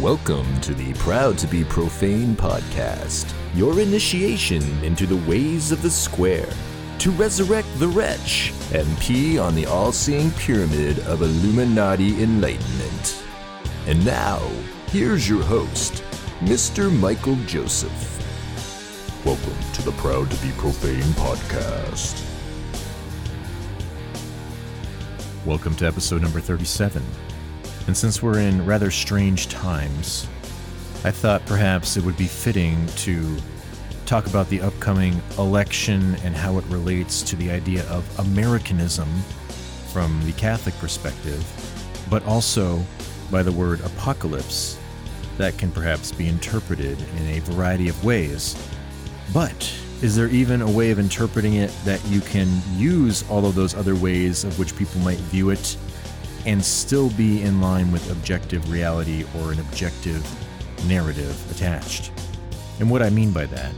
Welcome to the Proud to Be Profane podcast, your initiation into the ways of the square, to resurrect the wretch and pee on the all seeing pyramid of Illuminati enlightenment. And now, here's your host, Mr. Michael Joseph. Welcome to the Proud to Be Profane podcast. Welcome to episode number 37. And since we're in rather strange times, I thought perhaps it would be fitting to talk about the upcoming election and how it relates to the idea of Americanism from the Catholic perspective, but also by the word apocalypse that can perhaps be interpreted in a variety of ways. But is there even a way of interpreting it that you can use all of those other ways of which people might view it and still be in line with objective reality or an objective narrative attached? And what I mean by that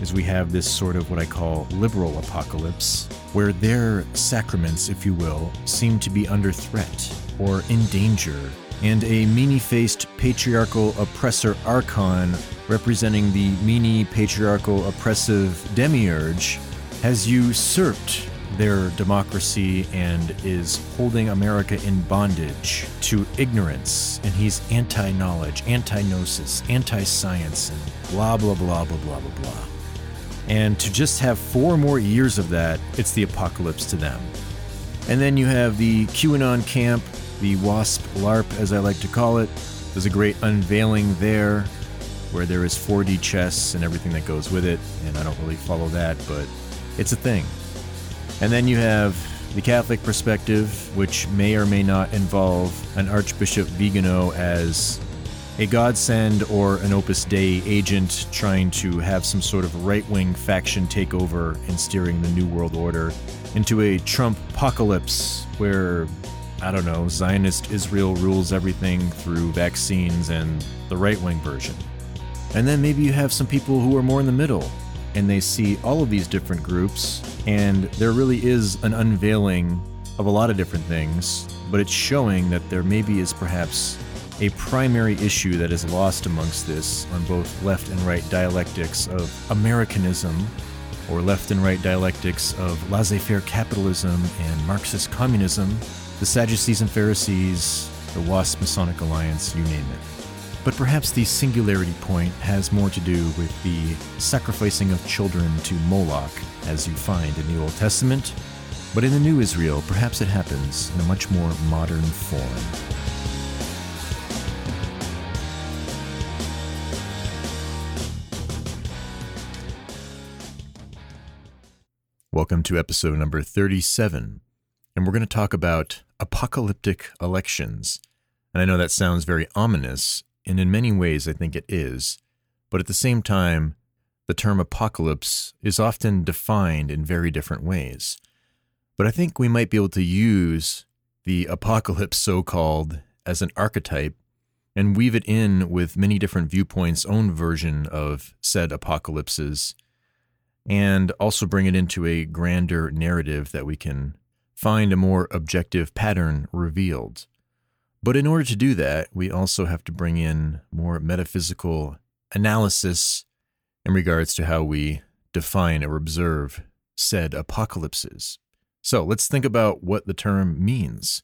is we have this sort of what I call liberal apocalypse, where their sacraments, if you will, seem to be under threat or in danger, and a meanie faced patriarchal oppressor archon representing the meanie patriarchal oppressive demiurge has usurped their democracy and is holding America in bondage to ignorance. And he's anti knowledge, anti gnosis, anti science, and blah, blah, blah, blah, blah, blah, blah. And to just have four more years of that, it's the apocalypse to them. And then you have the QAnon camp, the WASP LARP, as I like to call it. There's a great unveiling there where there is 4D chess and everything that goes with it. And I don't really follow that, but it's a thing. And then you have the Catholic perspective, which may or may not involve an Archbishop Vigano as a godsend or an Opus Dei agent trying to have some sort of right wing faction take over and steering the New World Order into a Trump apocalypse where, I don't know, Zionist Israel rules everything through vaccines and the right wing version. And then maybe you have some people who are more in the middle and they see all of these different groups, and there really is an unveiling of a lot of different things, but it's showing that there maybe is perhaps a primary issue that is lost amongst this on both left and right dialectics of Americanism or left and right dialectics of laissez faire capitalism and Marxist communism, the Sadducees and Pharisees, the WASP Masonic Alliance, you name it. But perhaps the singularity point has more to do with the sacrificing of children to Moloch, as you find in the Old Testament. But in the New Israel, perhaps it happens in a much more modern form. Welcome to episode number 37, and we're going to talk about apocalyptic elections. And I know that sounds very ominous, and in many ways I think it is, but at the same time, the term apocalypse is often defined in very different ways. But I think we might be able to use the apocalypse, so called, as an archetype and weave it in with many different viewpoints' own version of said apocalypses, and also bring it into a grander narrative that we can find a more objective pattern revealed. But in order to do that, we also have to bring in more metaphysical analysis in regards to how we define or observe said apocalypses. So let's think about what the term means.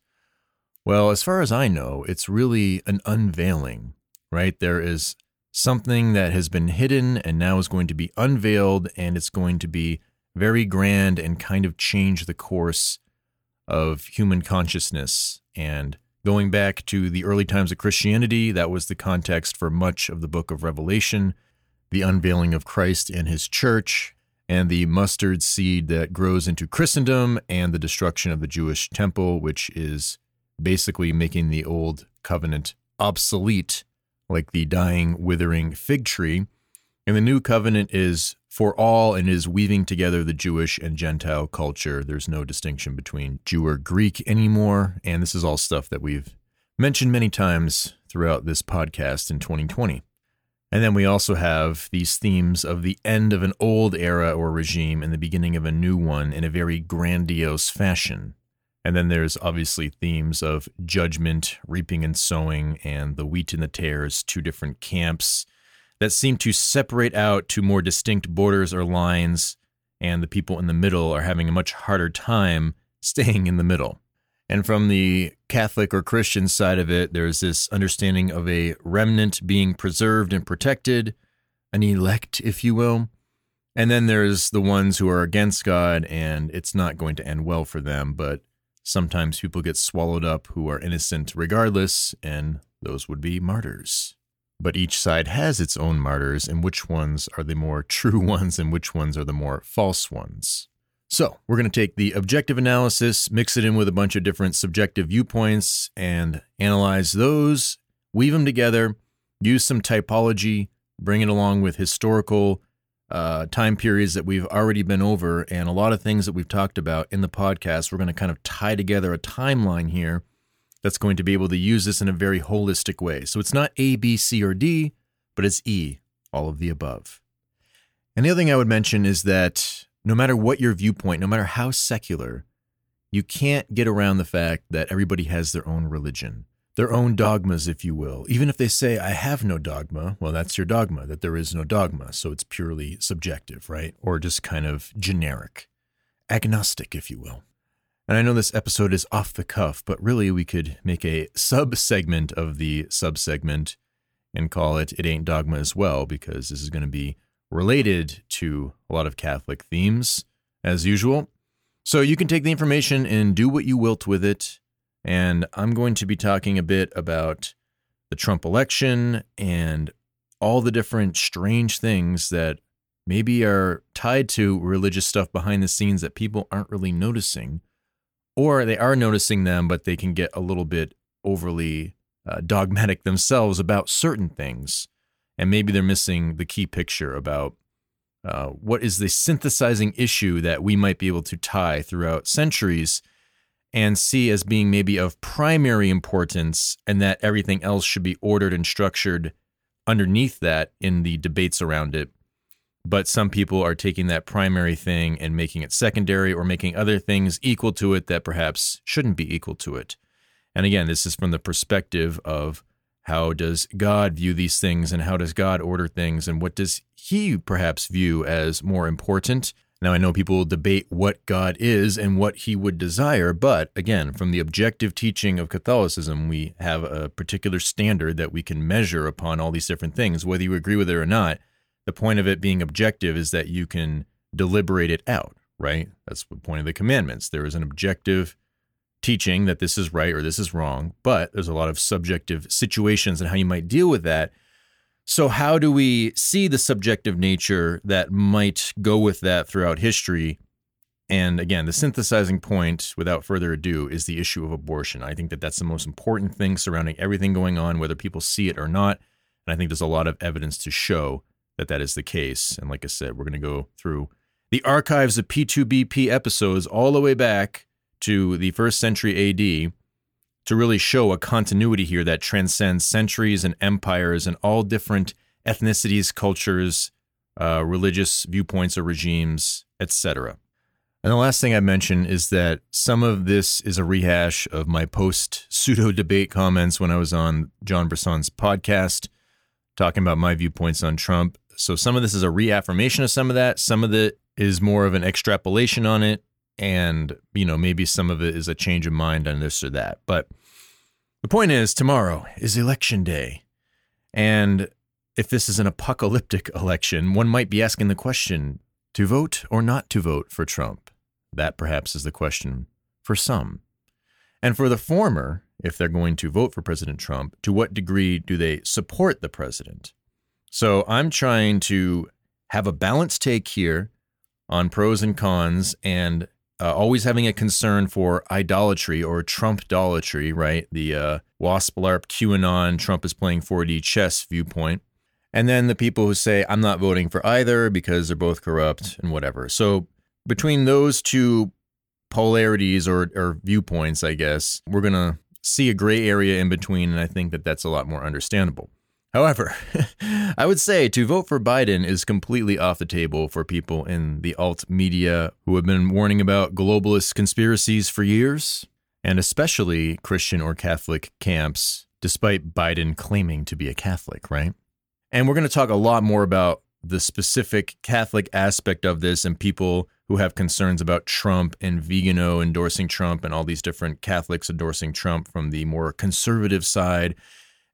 Well, as far as I know, it's really an unveiling, right? There is something that has been hidden and now is going to be unveiled, and it's going to be very grand and kind of change the course of human consciousness and Going back to the early times of Christianity, that was the context for much of the book of Revelation, the unveiling of Christ and his church, and the mustard seed that grows into Christendom, and the destruction of the Jewish temple, which is basically making the old covenant obsolete, like the dying, withering fig tree. And the new covenant is for all and is weaving together the Jewish and Gentile culture. There's no distinction between Jew or Greek anymore. And this is all stuff that we've mentioned many times throughout this podcast in 2020. And then we also have these themes of the end of an old era or regime and the beginning of a new one in a very grandiose fashion. And then there's obviously themes of judgment, reaping and sowing, and the wheat and the tares, two different camps that seem to separate out to more distinct borders or lines, and the people in the middle are having a much harder time staying in the middle. And from the Catholic or Christian side of it, there's this understanding of a remnant being preserved and protected, an elect, if you will. And then there's the ones who are against God, and it's not going to end well for them. But sometimes people get swallowed up who are innocent regardless, and those would be martyrs. But each side has its own martyrs, and which ones are the more true ones and which ones are the more false ones. So, we're going to take the objective analysis, mix it in with a bunch of different subjective viewpoints, and analyze those, weave them together, use some typology, bring it along with historical uh, time periods that we've already been over, and a lot of things that we've talked about in the podcast. We're going to kind of tie together a timeline here that's going to be able to use this in a very holistic way. So, it's not A, B, C, or D, but it's E, all of the above. And the other thing I would mention is that no matter what your viewpoint, no matter how secular, you can't get around the fact that everybody has their own religion, their own dogmas, if you will. Even if they say, I have no dogma, well, that's your dogma, that there is no dogma. So it's purely subjective, right? Or just kind of generic, agnostic, if you will. And I know this episode is off the cuff, but really we could make a sub segment of the sub segment and call it It Ain't Dogma as well, because this is going to be related to a lot of Catholic themes, as usual. So you can take the information and do what you wilt with it. And I'm going to be talking a bit about the Trump election and all the different strange things that maybe are tied to religious stuff behind the scenes that people aren't really noticing. Or they are noticing them, but they can get a little bit overly uh, dogmatic themselves about certain things and maybe they're missing the key picture about uh, what is the synthesizing issue that we might be able to tie throughout centuries and see as being maybe of primary importance, and that everything else should be ordered and structured underneath that in the debates around it. But some people are taking that primary thing and making it secondary or making other things equal to it that perhaps shouldn't be equal to it. And again, this is from the perspective of how does God view these things and how does God order things and what does he perhaps view as more important? Now, I know people will debate what God is and what he would desire, but again, from the objective teaching of Catholicism, we have a particular standard that we can measure upon all these different things, whether you agree with it or not. The point of it being objective is that you can deliberate it out, right? That's the point of the commandments. There is an objective teaching that this is right or this is wrong, but there's a lot of subjective situations and how you might deal with that. So, how do we see the subjective nature that might go with that throughout history? And again, the synthesizing point, without further ado, is the issue of abortion. I think that that's the most important thing surrounding everything going on, whether people see it or not. And I think there's a lot of evidence to show that that is the case. And like I said, we're going to go through the archives of P2BP episodes all the way back to the first century AD to really show a continuity here that transcends centuries and empires and all different ethnicities, cultures, uh, religious viewpoints or regimes, etc. And the last thing I mention is that some of this is a rehash of my post pseudo debate comments when I was on John Bresson's podcast talking about my viewpoints on Trump. So some of this is a reaffirmation of some of that. Some of it is more of an extrapolation on it. And you know maybe some of it is a change of mind on this or that. But the point is tomorrow is election day. And if this is an apocalyptic election one might be asking the question to vote or not to vote for Trump? That perhaps is the question for some. And for the former if they're going to vote for President Trump to what degree do they support the president so i'm trying to have a balanced take here on pros and cons and uh, always having a concern for idolatry or Trump-dolatry, right? The uh, WASP, LARP, QAnon, Trump is playing 4D chess viewpoint. And then the people who say, I'm not voting for either because they're both corrupt and whatever. So between those two polarities or, or viewpoints, I guess, we're going to see a gray area in between. And I think that that's a lot more understandable. However, I would say to vote for Biden is completely off the table for people in the alt media who have been warning about globalist conspiracies for years, and especially Christian or Catholic camps, despite Biden claiming to be a Catholic, right? And we're going to talk a lot more about the specific Catholic aspect of this and people who have concerns about Trump and Vigano endorsing Trump and all these different Catholics endorsing Trump from the more conservative side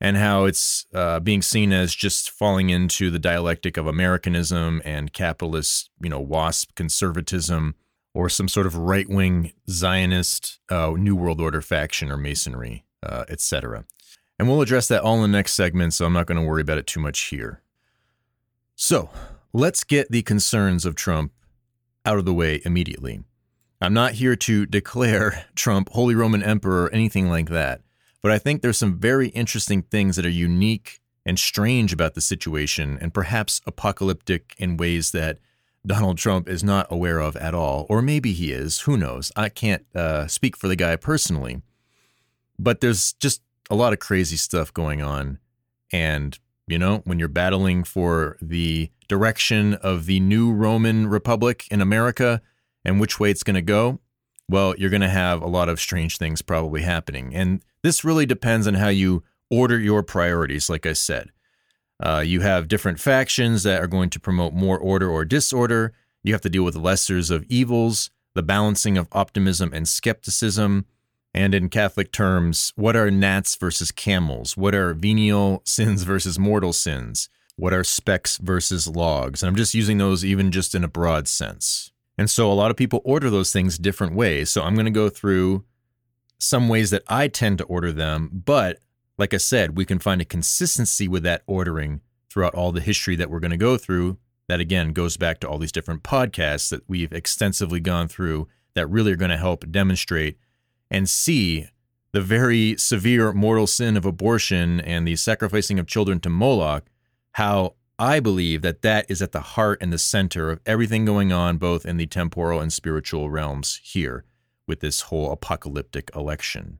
and how it's uh, being seen as just falling into the dialectic of Americanism and capitalist, you know, WASP conservatism or some sort of right wing Zionist uh, New World Order faction or Masonry, uh, etc. And we'll address that all in the next segment, so I'm not going to worry about it too much here. So let's get the concerns of Trump out of the way immediately. I'm not here to declare Trump Holy Roman Emperor or anything like that, but I think there's some very interesting things that are unique and strange about the situation and perhaps apocalyptic in ways that Donald Trump is not aware of at all, or maybe he is. Who knows? I can't uh, speak for the guy personally, but there's just a lot of crazy stuff going on. And you know, when you're battling for the direction of the new Roman Republic in America and which way it's going to go, well, you're going to have a lot of strange things probably happening. And this really depends on how you order your priorities, like I said. Uh, you have different factions that are going to promote more order or disorder. You have to deal with lessers of evils, the balancing of optimism and skepticism, and in Catholic terms, what are gnats versus camels? What are venial sins versus mortal sins? What are specks versus logs? And I'm just using those even just in a broad sense. And so a lot of people order those things different ways. So I'm going to go through some ways that I tend to order them. But like I said, we can find a consistency with that ordering throughout all the history that we're going to go through. That again goes back to all these different podcasts that we've extensively gone through that really are going to help demonstrate and see the very severe mortal sin of abortion and the sacrificing of children to Moloch, how I believe that that is at the heart and the center of everything going on, both in the temporal and spiritual realms here with this whole apocalyptic election.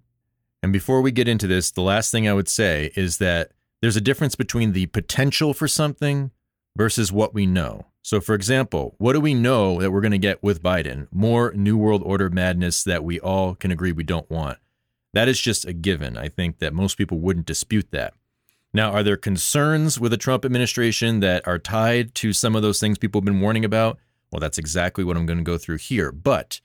And before we get into this, the last thing I would say is that there's a difference between the potential for something versus what we know. So, for example, what do we know that we're going to get with Biden? More New World Order madness that we all can agree we don't want. That is just a given. I think that most people wouldn't dispute that. Now, are there concerns with the Trump administration that are tied to some of those things people have been warning about? Well, that's exactly what I'm going to go through here. But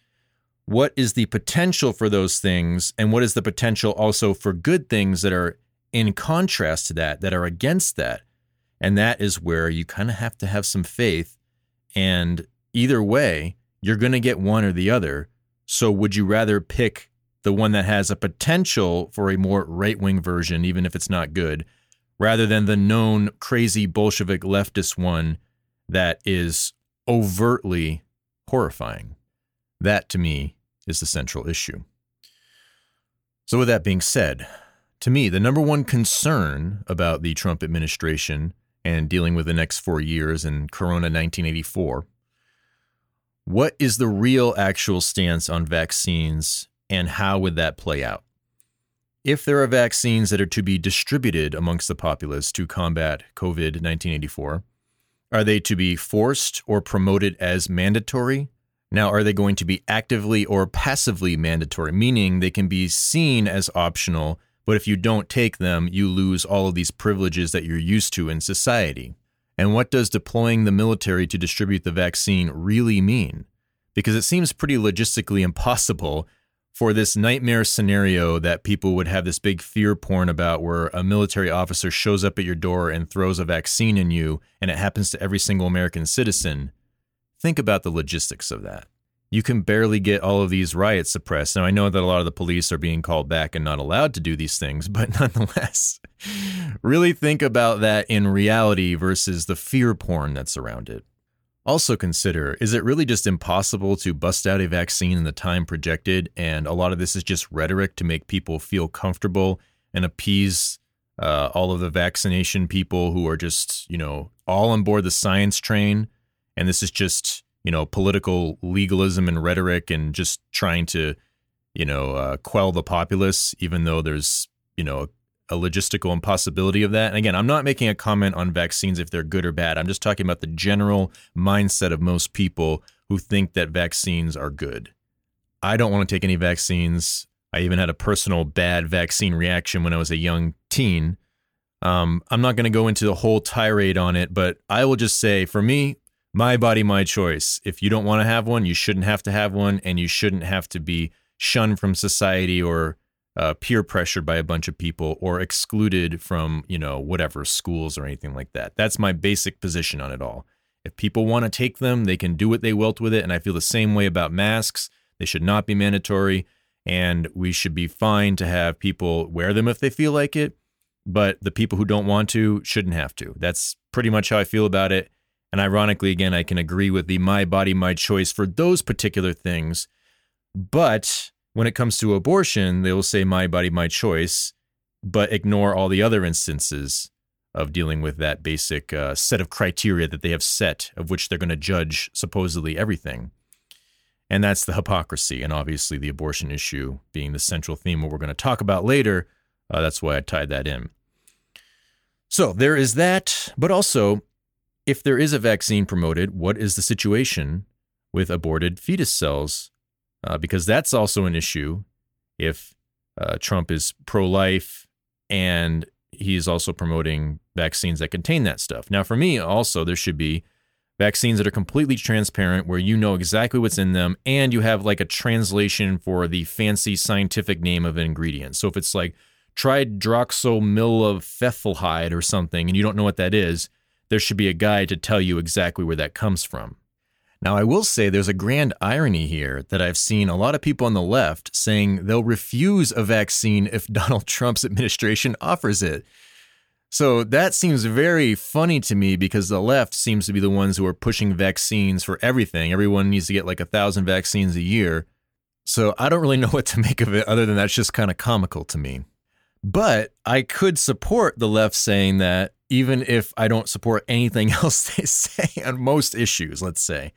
what is the potential for those things? And what is the potential also for good things that are in contrast to that, that are against that? And that is where you kind of have to have some faith. And either way, you're going to get one or the other. So would you rather pick the one that has a potential for a more right wing version, even if it's not good, rather than the known crazy Bolshevik leftist one that is overtly horrifying? That to me is the central issue. So, with that being said, to me, the number one concern about the Trump administration and dealing with the next four years and Corona 1984. What is the real actual stance on vaccines and how would that play out? If there are vaccines that are to be distributed amongst the populace to combat COVID 1984, are they to be forced or promoted as mandatory? Now, are they going to be actively or passively mandatory, meaning they can be seen as optional but if you don't take them, you lose all of these privileges that you're used to in society. And what does deploying the military to distribute the vaccine really mean? Because it seems pretty logistically impossible for this nightmare scenario that people would have this big fear porn about where a military officer shows up at your door and throws a vaccine in you and it happens to every single American citizen. Think about the logistics of that you can barely get all of these riots suppressed. Now, I know that a lot of the police are being called back and not allowed to do these things, but nonetheless, really think about that in reality versus the fear porn that's around it. Also, consider is it really just impossible to bust out a vaccine in the time projected? And a lot of this is just rhetoric to make people feel comfortable and appease uh, all of the vaccination people who are just, you know, all on board the science train. And this is just you know, political legalism and rhetoric and just trying to, you know, uh, quell the populace, even though there's, you know, a logistical impossibility of that. And again, I'm not making a comment on vaccines if they're good or bad. I'm just talking about the general mindset of most people who think that vaccines are good. I don't want to take any vaccines. I even had a personal bad vaccine reaction when I was a young teen. Um, I'm not going to go into the whole tirade on it, but I will just say for me, my body, my choice. If you don't want to have one, you shouldn't have to have one, and you shouldn't have to be shunned from society or uh, peer pressured by a bunch of people or excluded from, you know, whatever schools or anything like that. That's my basic position on it all. If people want to take them, they can do what they wilt with it. And I feel the same way about masks. They should not be mandatory. And we should be fine to have people wear them if they feel like it. But the people who don't want to shouldn't have to. That's pretty much how I feel about it. And ironically, again, I can agree with the my body, my choice for those particular things. But when it comes to abortion, they will say my body, my choice, but ignore all the other instances of dealing with that basic uh, set of criteria that they have set, of which they're going to judge supposedly everything. And that's the hypocrisy. And obviously, the abortion issue being the central theme, what we're going to talk about later. Uh, that's why I tied that in. So there is that. But also, if there is a vaccine promoted, what is the situation with aborted fetus cells? Uh, because that's also an issue if uh, Trump is pro life and he's also promoting vaccines that contain that stuff. Now, for me, also, there should be vaccines that are completely transparent where you know exactly what's in them and you have like a translation for the fancy scientific name of an ingredient. So if it's like tridroxymilofethalhide or something and you don't know what that is, there should be a guide to tell you exactly where that comes from. Now, I will say there's a grand irony here that I've seen a lot of people on the left saying they'll refuse a vaccine if Donald Trump's administration offers it. So that seems very funny to me because the left seems to be the ones who are pushing vaccines for everything. Everyone needs to get like a thousand vaccines a year. So I don't really know what to make of it other than that's just kind of comical to me. But I could support the left saying that even if I don't support anything else they say on most issues, let's say.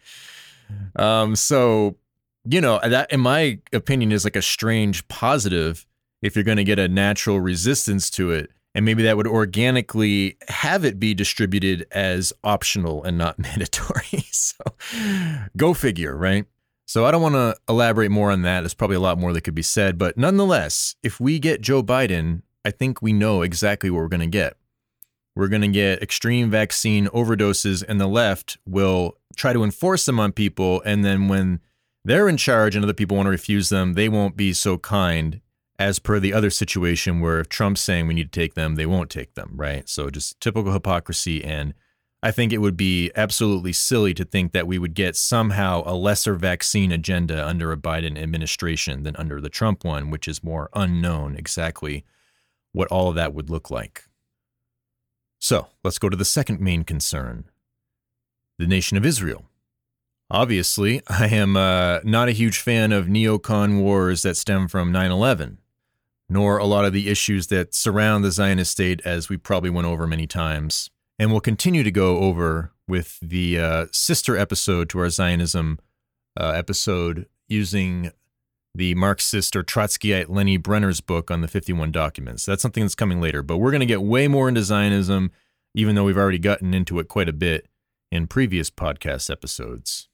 Um, so, you know, that in my opinion is like a strange positive if you're going to get a natural resistance to it. And maybe that would organically have it be distributed as optional and not mandatory. so go figure, right? So I don't want to elaborate more on that. There's probably a lot more that could be said. But nonetheless, if we get Joe Biden, I think we know exactly what we're going to get. We're going to get extreme vaccine overdoses, and the left will try to enforce them on people. And then when they're in charge and other people want to refuse them, they won't be so kind as per the other situation where if Trump's saying we need to take them, they won't take them, right? So just typical hypocrisy. And I think it would be absolutely silly to think that we would get somehow a lesser vaccine agenda under a Biden administration than under the Trump one, which is more unknown exactly what all of that would look like. So let's go to the second main concern the nation of Israel. Obviously, I am uh, not a huge fan of neocon wars that stem from 9 11, nor a lot of the issues that surround the Zionist state, as we probably went over many times, and will continue to go over with the uh, sister episode to our Zionism uh, episode using the Marxist or Trotskyite Lenni Brenner's book on the 51 documents. That's something that's coming later, but we're going to get way more into Zionism, even though we've already gotten into it quite a bit in previous podcast episodes.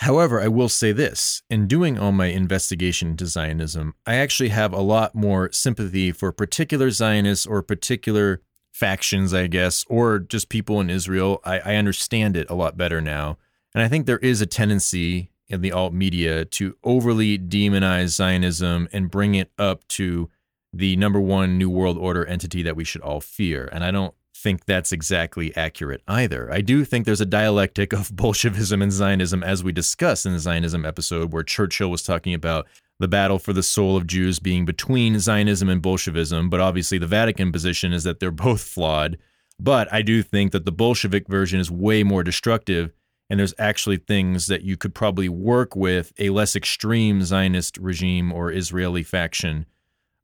However, I will say this in doing all my investigation into Zionism, I actually have a lot more sympathy for particular Zionists or particular factions, I guess, or just people in Israel. I, I understand it a lot better now. And I think there is a tendency in the alt media to overly demonize Zionism and bring it up to the number one New World Order entity that we should all fear. And I don't think that's exactly accurate either. I do think there's a dialectic of Bolshevism and Zionism, as we discussed in the Zionism episode, where Churchill was talking about the battle for the soul of Jews being between Zionism and Bolshevism. But obviously, the Vatican position is that they're both flawed. But I do think that the Bolshevik version is way more destructive and there's actually things that you could probably work with a less extreme Zionist regime or Israeli faction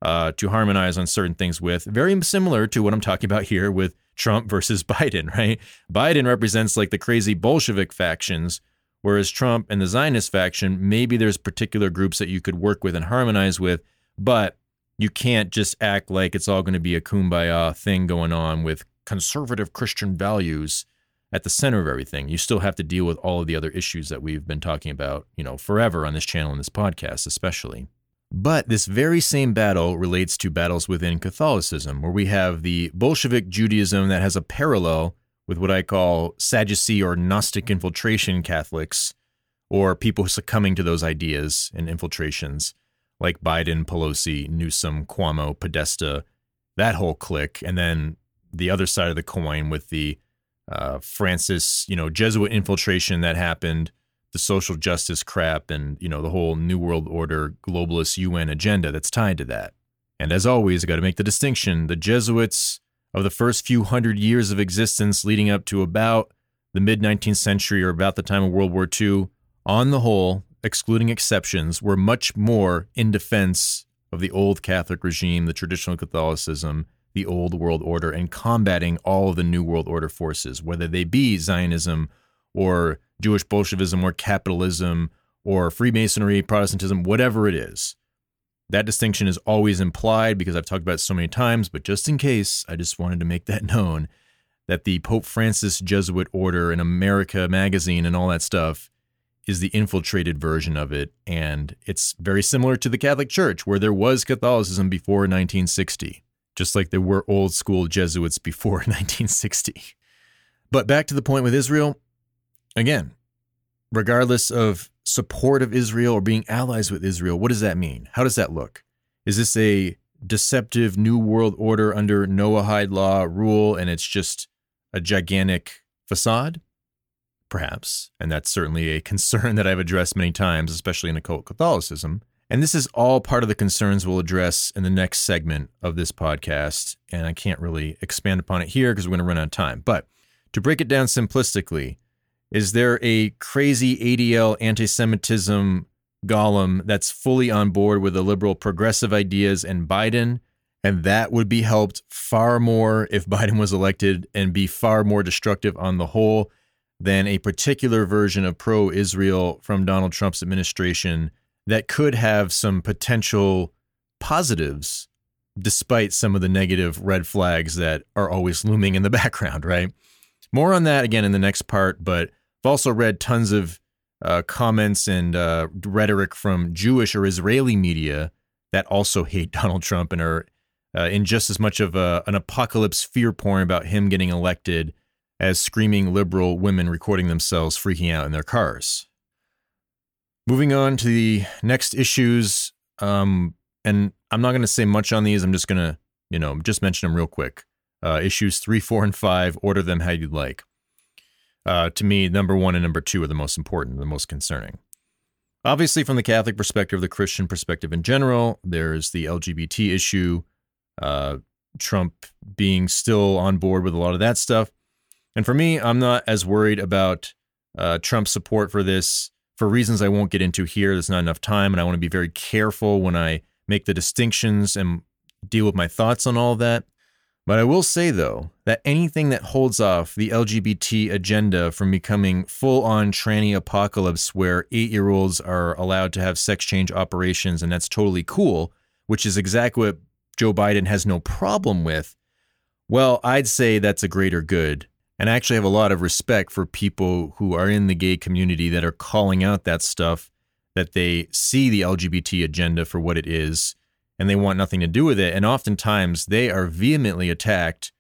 uh, to harmonize on certain things with. Very similar to what I'm talking about here with Trump versus Biden, right? Biden represents like the crazy Bolshevik factions, whereas Trump and the Zionist faction, maybe there's particular groups that you could work with and harmonize with, but you can't just act like it's all going to be a kumbaya thing going on with conservative Christian values at the center of everything. You still have to deal with all of the other issues that we've been talking about, you know, forever on this channel and this podcast, especially. But this very same battle relates to battles within Catholicism, where we have the Bolshevik Judaism that has a parallel with what I call Sadducee or Gnostic infiltration Catholics, or people succumbing to those ideas and infiltrations, like Biden, Pelosi, Newsom, Cuomo, Podesta, that whole clique, and then the other side of the coin with the uh, Francis, you know, Jesuit infiltration that happened the social justice crap and, you know, the whole New World Order globalist UN agenda that's tied to that. And as always, I got to make the distinction the Jesuits of the first few hundred years of existence leading up to about the mid 19th century or about the time of World War II, on the whole, excluding exceptions, were much more in defense of the old Catholic regime, the traditional Catholicism, the old world order, and combating all of the New World Order forces, whether they be Zionism or Jewish Bolshevism or capitalism or Freemasonry, Protestantism, whatever it is. That distinction is always implied because I've talked about it so many times, but just in case, I just wanted to make that known that the Pope Francis Jesuit Order and America magazine and all that stuff is the infiltrated version of it. And it's very similar to the Catholic Church, where there was Catholicism before 1960, just like there were old school Jesuits before 1960. But back to the point with Israel, again, regardless of support of Israel or being allies with Israel, what does that mean? How does that look? Is this a deceptive new world order under Noahide law rule and it's just a gigantic facade? Perhaps. And that's certainly a concern that I've addressed many times, especially in occult Catholicism. And this is all part of the concerns we'll address in the next segment of this podcast. And I can't really expand upon it here because we're going to run out of time. But to break it down simplistically, is there a crazy ADL anti Semitism golem that's fully on board with the liberal progressive ideas and Biden? And that would be helped far more if Biden was elected and be far more destructive on the whole than a particular version of pro Israel from Donald Trump's administration that could have some potential positives despite some of the negative red flags that are always looming in the background, right? More on that again in the next part, but I've also read tons of uh, comments and uh, rhetoric from Jewish or Israeli media that also hate Donald Trump and are uh, in just as much of a, an apocalypse fear porn about him getting elected as screaming liberal women recording themselves freaking out in their cars. Moving on to the next issues, um, and I'm not going to say much on these. I'm just going to, you know, just mention them real quick. Uh, issues three, four, and five. Order them how you'd like uh, to me, number one and number two are the most important, the most concerning. Obviously, from the Catholic perspective, the Christian perspective in general, there's the LGBT issue, uh, Trump being still on board with a lot of that stuff. And for me, I'm not as worried about uh, Trump's support for this for reasons I won't get into here. There's not enough time, and I want to be very careful when I make the distinctions and deal with my thoughts on all that. But I will say, though, that anything that holds off the LGBT agenda from becoming full on tranny apocalypse where eight year olds are allowed to have sex change operations and that's totally cool, which is exactly what Joe Biden has no problem with, well, I'd say that's a greater good. And I actually have a lot of respect for people who are in the gay community that are calling out that stuff, that they see the LGBT agenda for what it is and they want nothing to do with it. And oftentimes they are vehemently attacked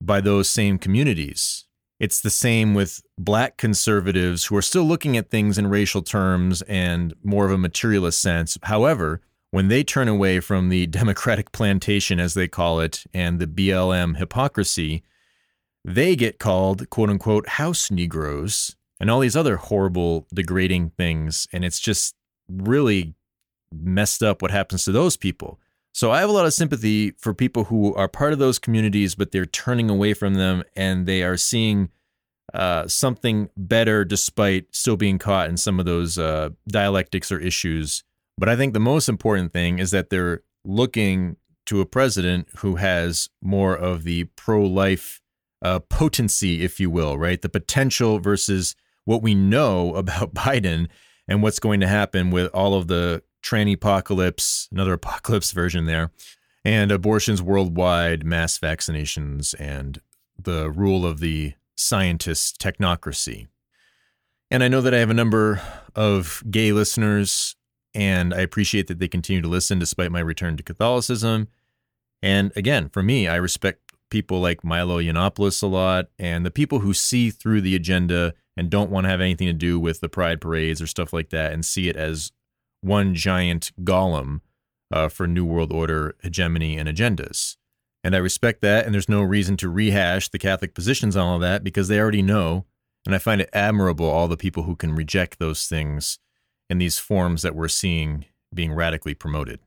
by those same communities. It's the same with black conservatives who are still looking at things in racial terms and more of a materialist sense. However, when they turn away from the democratic plantation, as they call it, and the BLM hypocrisy, they get called quote unquote house Negroes and all these other horrible, degrading things. And it's just really messed up what happens to those people. So I have a lot of sympathy for people who are part of those communities, but they're turning away from them and they are seeing uh, something better despite still being caught in some of those uh, dialectics or issues. But I think the most important thing is that they're looking to a president who has more of the pro life uh, potency, if you will, right? The potential versus what we know about Biden and what's going to happen with all of the tranny apocalypse, another apocalypse version there, and abortions worldwide, mass vaccinations, and the rule of the scientist technocracy. And I know that I have a number of gay listeners, and I appreciate that they continue to listen despite my return to Catholicism. And again, for me, I respect people like Milo Yiannopoulos a lot, and the people who see through the agenda and don't want to have anything to do with the pride parades or stuff like that and see it as one giant golem uh, for New World Order hegemony and agendas. And I respect that, and there's no reason to rehash the Catholic positions on all that because they already know. And I find it admirable all the people who can reject those things in these forms that we're seeing being radically promoted.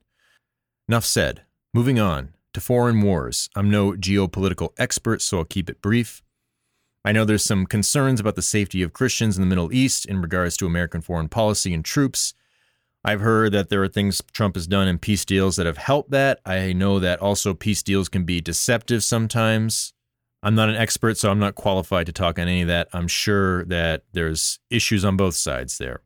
Enough said. Moving on to foreign wars. I'm no geopolitical expert, so I'll keep it brief. I know there's some concerns about the safety of Christians in the Middle East in regards to American foreign policy and troops. I've heard that there are things Trump has done in peace deals that have helped that. I know that also peace deals can be deceptive sometimes. I'm not an expert, so I'm not qualified to talk on any of that. I'm sure that there's issues on both sides there.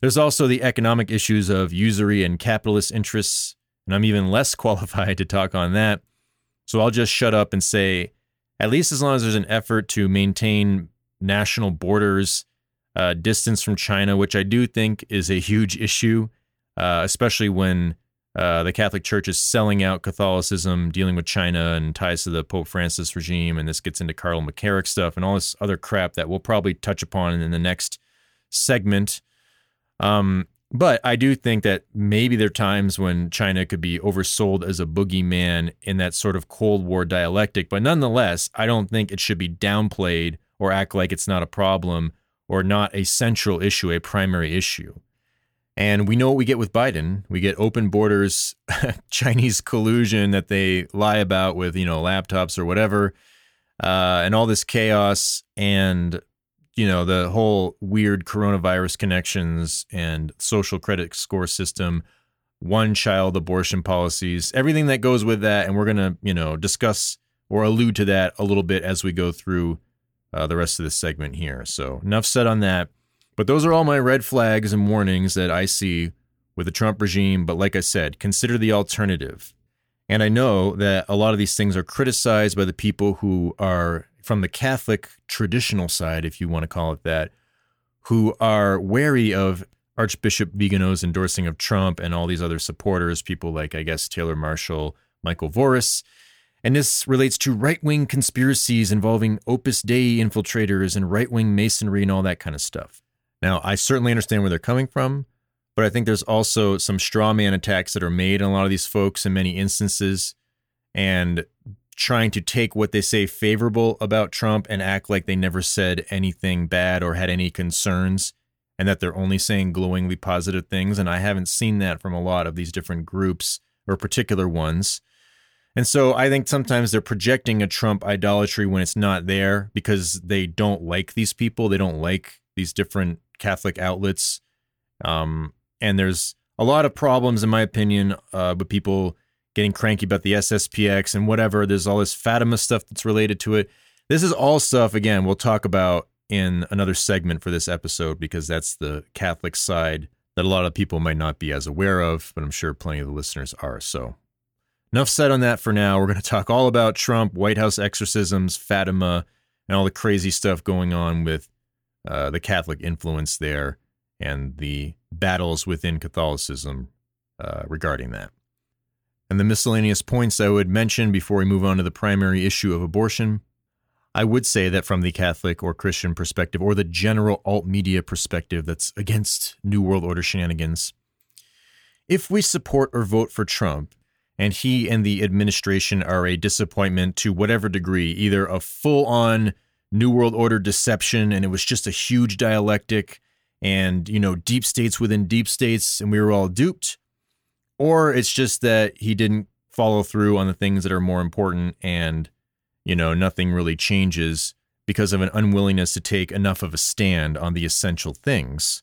There's also the economic issues of usury and capitalist interests, and I'm even less qualified to talk on that. So I'll just shut up and say, at least as long as there's an effort to maintain national borders uh, distance from China, which I do think is a huge issue, uh, especially when uh, the Catholic Church is selling out Catholicism, dealing with China and ties to the Pope Francis regime. And this gets into Karl McCarrick stuff and all this other crap that we'll probably touch upon in the next segment. Um, but I do think that maybe there are times when China could be oversold as a boogeyman in that sort of Cold War dialectic. But nonetheless, I don't think it should be downplayed or act like it's not a problem or not a central issue, a primary issue. And we know what we get with Biden. We get open borders, Chinese collusion that they lie about with, you know, laptops or whatever, uh, and all this chaos and, you know, the whole weird coronavirus connections and social credit score system, one child abortion policies, everything that goes with that. And we're going to, you know, discuss or allude to that a little bit as we go through uh, the rest of this segment here. So, enough said on that. But those are all my red flags and warnings that I see with the Trump regime. But like I said, consider the alternative. And I know that a lot of these things are criticized by the people who are from the Catholic traditional side, if you want to call it that, who are wary of Archbishop Vigano's endorsing of Trump and all these other supporters, people like, I guess, Taylor Marshall, Michael Voris. And this relates to right wing conspiracies involving Opus Dei infiltrators and right wing masonry and all that kind of stuff. Now, I certainly understand where they're coming from, but I think there's also some straw man attacks that are made on a lot of these folks in many instances. And trying to take what they say favorable about Trump and act like they never said anything bad or had any concerns and that they're only saying glowingly positive things. And I haven't seen that from a lot of these different groups or particular ones. And so I think sometimes they're projecting a Trump idolatry when it's not there because they don't like these people. They don't like these different Catholic outlets. Um, and there's a lot of problems, in my opinion, uh, with people getting cranky about the SSPX and whatever. There's all this Fatima stuff that's related to it. This is all stuff, again, we'll talk about in another segment for this episode because that's the Catholic side that a lot of people might not be as aware of, but I'm sure plenty of the listeners are. So Enough said on that for now. We're going to talk all about Trump, White House exorcisms, Fatima, and all the crazy stuff going on with uh, the Catholic influence there and the battles within Catholicism uh, regarding that. And the miscellaneous points I would mention before we move on to the primary issue of abortion. I would say that from the Catholic or Christian perspective, or the general alt media perspective that's against New World Order shenanigans, if we support or vote for Trump, and he and the administration are a disappointment to whatever degree, either a full on New World Order deception and it was just a huge dialectic and, you know, deep states within deep states and we were all duped, or it's just that he didn't follow through on the things that are more important and, you know, nothing really changes because of an unwillingness to take enough of a stand on the essential things.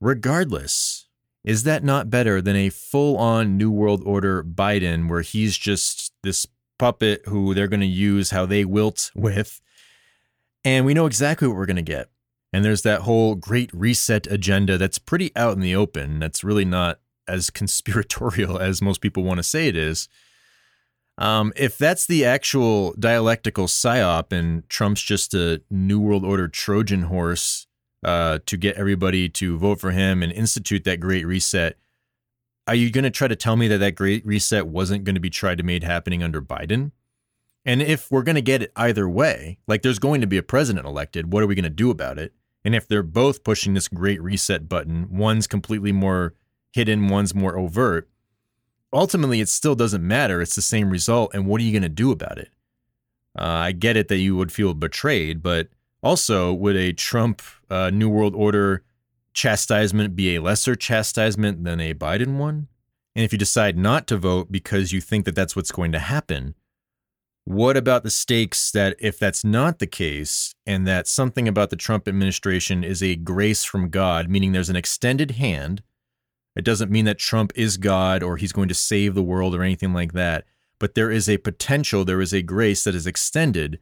Regardless, is that not better than a full on New World Order Biden where he's just this puppet who they're going to use how they wilt with? And we know exactly what we're going to get. And there's that whole great reset agenda that's pretty out in the open. That's really not as conspiratorial as most people want to say it is. Um, if that's the actual dialectical psyop and Trump's just a New World Order Trojan horse uh, to get everybody to vote for him and institute that great reset, are you going to try to tell me that that great reset wasn't going to be tried to made happening under Biden? And if we're going to get it either way, like there's going to be a president elected, what are we going to do about it? And if they're both pushing this great reset button, one's completely more hidden, one's more overt, ultimately it still doesn't matter. It's the same result. And what are you going to do about it? Uh, I get it that you would feel betrayed, but also, would a Trump uh, New World Order chastisement be a lesser chastisement than a Biden one? And if you decide not to vote because you think that that's what's going to happen, what about the stakes that if that's not the case and that something about the Trump administration is a grace from God, meaning there's an extended hand it doesn't mean that Trump is God or he's going to save the world or anything like that. But there is a potential, there is a grace that is extended.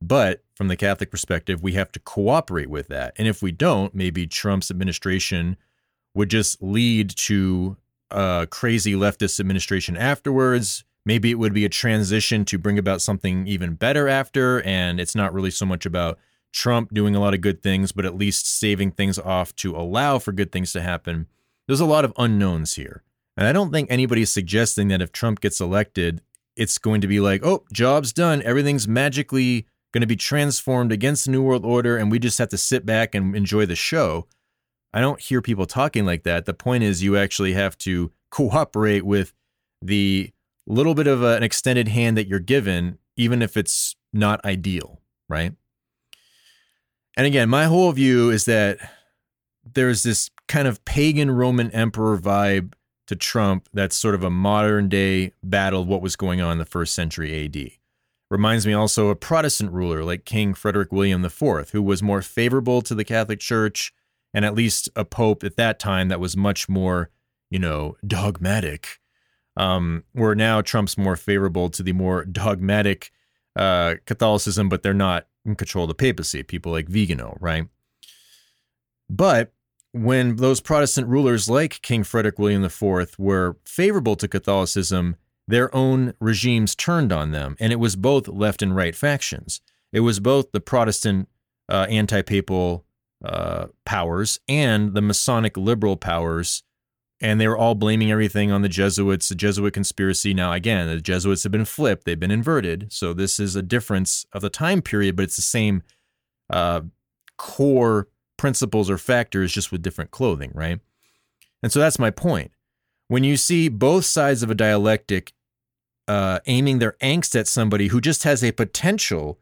But from the Catholic perspective, we have to cooperate with that. And if we don't, maybe Trump's administration would just lead to a crazy leftist administration afterwards. Maybe it would be a transition to bring about something even better after. And it's not really so much about Trump doing a lot of good things, but at least saving things off to allow for good things to happen there's a lot of unknowns here. And I don't think anybody's suggesting that if Trump gets elected, it's going to be like, oh, job's done. Everything's magically going to be transformed against the New World Order, and we just have to sit back and enjoy the show. I don't hear people talking like that. The point is, you actually have to cooperate with the little bit of an extended hand that you're given, even if it's not ideal, right? And again, my whole view is that there's this kind of pagan Roman emperor vibe to Trump that's sort of a modern day battle of what was going on in the first century AD. Reminds me also of a Protestant ruler like King Frederick William IV, who was more favorable to the Catholic Church and at least a pope at that time that was much more, you know, dogmatic. Um, where now Trump's more favorable to the more dogmatic uh, Catholicism, but they're not in control of the papacy, people like Vigano, right? But when those Protestant rulers like King Frederick William IV were favorable to Catholicism, their own regimes turned on them, and it was both left and right factions. It was both the Protestant uh, anti papal uh, powers and the Masonic liberal powers, and they were all blaming everything on the Jesuits, the Jesuit conspiracy. Now, again, the Jesuits have been flipped, they've been inverted. So, this is a difference of the time period, but it's the same uh, core principles or factors just with different clothing, right? And so that's my point. When you see both sides of a dialectic uh, aiming their angst at somebody who just has a potential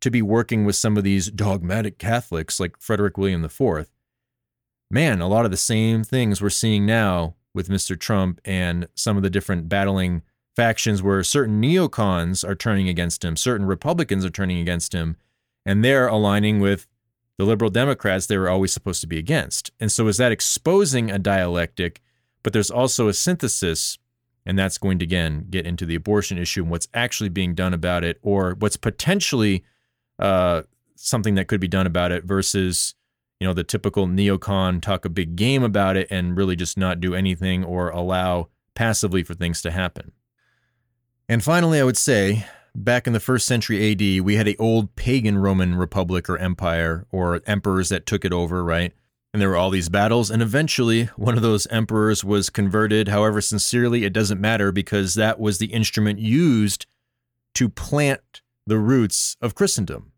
to be working with some of these dogmatic Catholics like Frederick William IV, man, a lot of the same things we're seeing now with Mr. Trump and some of the different battling factions where certain neocons are turning against him, certain Republicans are turning against him, and they're aligning with the liberal Democrats they were always supposed to be against. And so is that exposing a dialectic, but there's also a synthesis, and that's going to again get into the abortion issue and what's actually being done about it, or what's potentially uh, something that could be done about it versus you know the typical neocon talk a big game about it and really just not do anything or allow passively for things to happen. And finally, I would say back in the first century AD, we had a old pagan Roman republic or empire or emperors that took it over, right? And there were all these battles, and eventually one of those emperors was converted. However, sincerely, it doesn't matter because that was the instrument used to plant the roots of Christendom,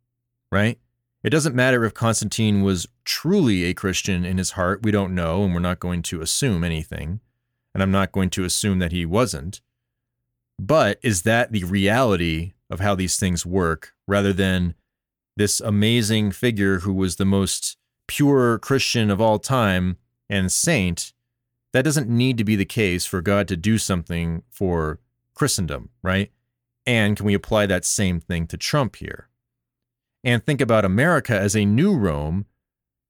right? It doesn't matter if Constantine was truly a Christian in his heart. We don't know, and we're not going to assume anything. And I'm not going to assume that he wasn't. But is that the reality of how these things work rather than this amazing figure who was the most pure Christian of all time and saint? That doesn't need to be the case for God to do something for Christendom, right? And can we apply that same thing to Trump here? And think about America as a new Rome,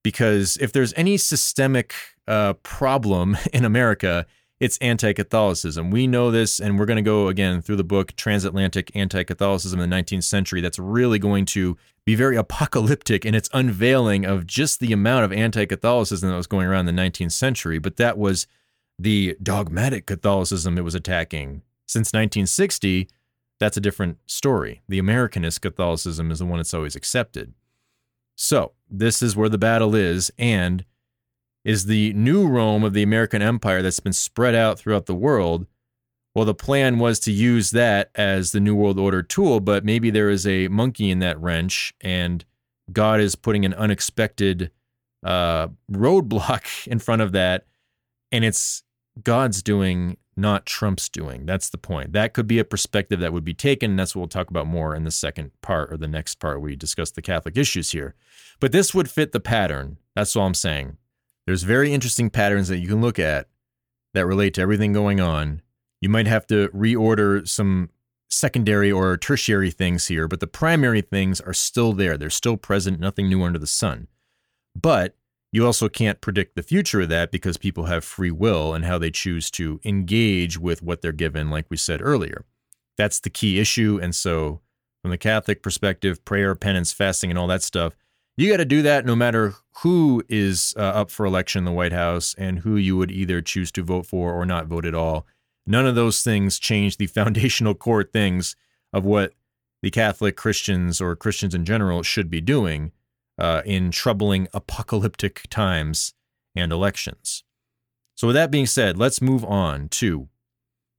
because if there's any systemic uh, problem in America, it's anti Catholicism. We know this, and we're going to go again through the book Transatlantic Anti Catholicism in the 19th Century. That's really going to be very apocalyptic in its unveiling of just the amount of anti Catholicism that was going around in the 19th century. But that was the dogmatic Catholicism it was attacking. Since 1960, that's a different story. The Americanist Catholicism is the one that's always accepted. So, this is where the battle is, and is the new Rome of the American Empire that's been spread out throughout the world. Well, the plan was to use that as the New World Order tool, but maybe there is a monkey in that wrench, and God is putting an unexpected uh, roadblock in front of that, and it's God's doing, not Trump's doing. That's the point. That could be a perspective that would be taken. And that's what we'll talk about more in the second part or the next part. We discuss the Catholic issues here. But this would fit the pattern. That's all I'm saying. There's very interesting patterns that you can look at that relate to everything going on. You might have to reorder some secondary or tertiary things here, but the primary things are still there. They're still present, nothing new under the sun. But you also can't predict the future of that because people have free will and how they choose to engage with what they're given, like we said earlier. That's the key issue. And so, from the Catholic perspective, prayer, penance, fasting, and all that stuff, you got to do that no matter who is uh, up for election in the White House and who you would either choose to vote for or not vote at all. None of those things change the foundational core things of what the Catholic Christians or Christians in general should be doing uh, in troubling apocalyptic times and elections. So, with that being said, let's move on to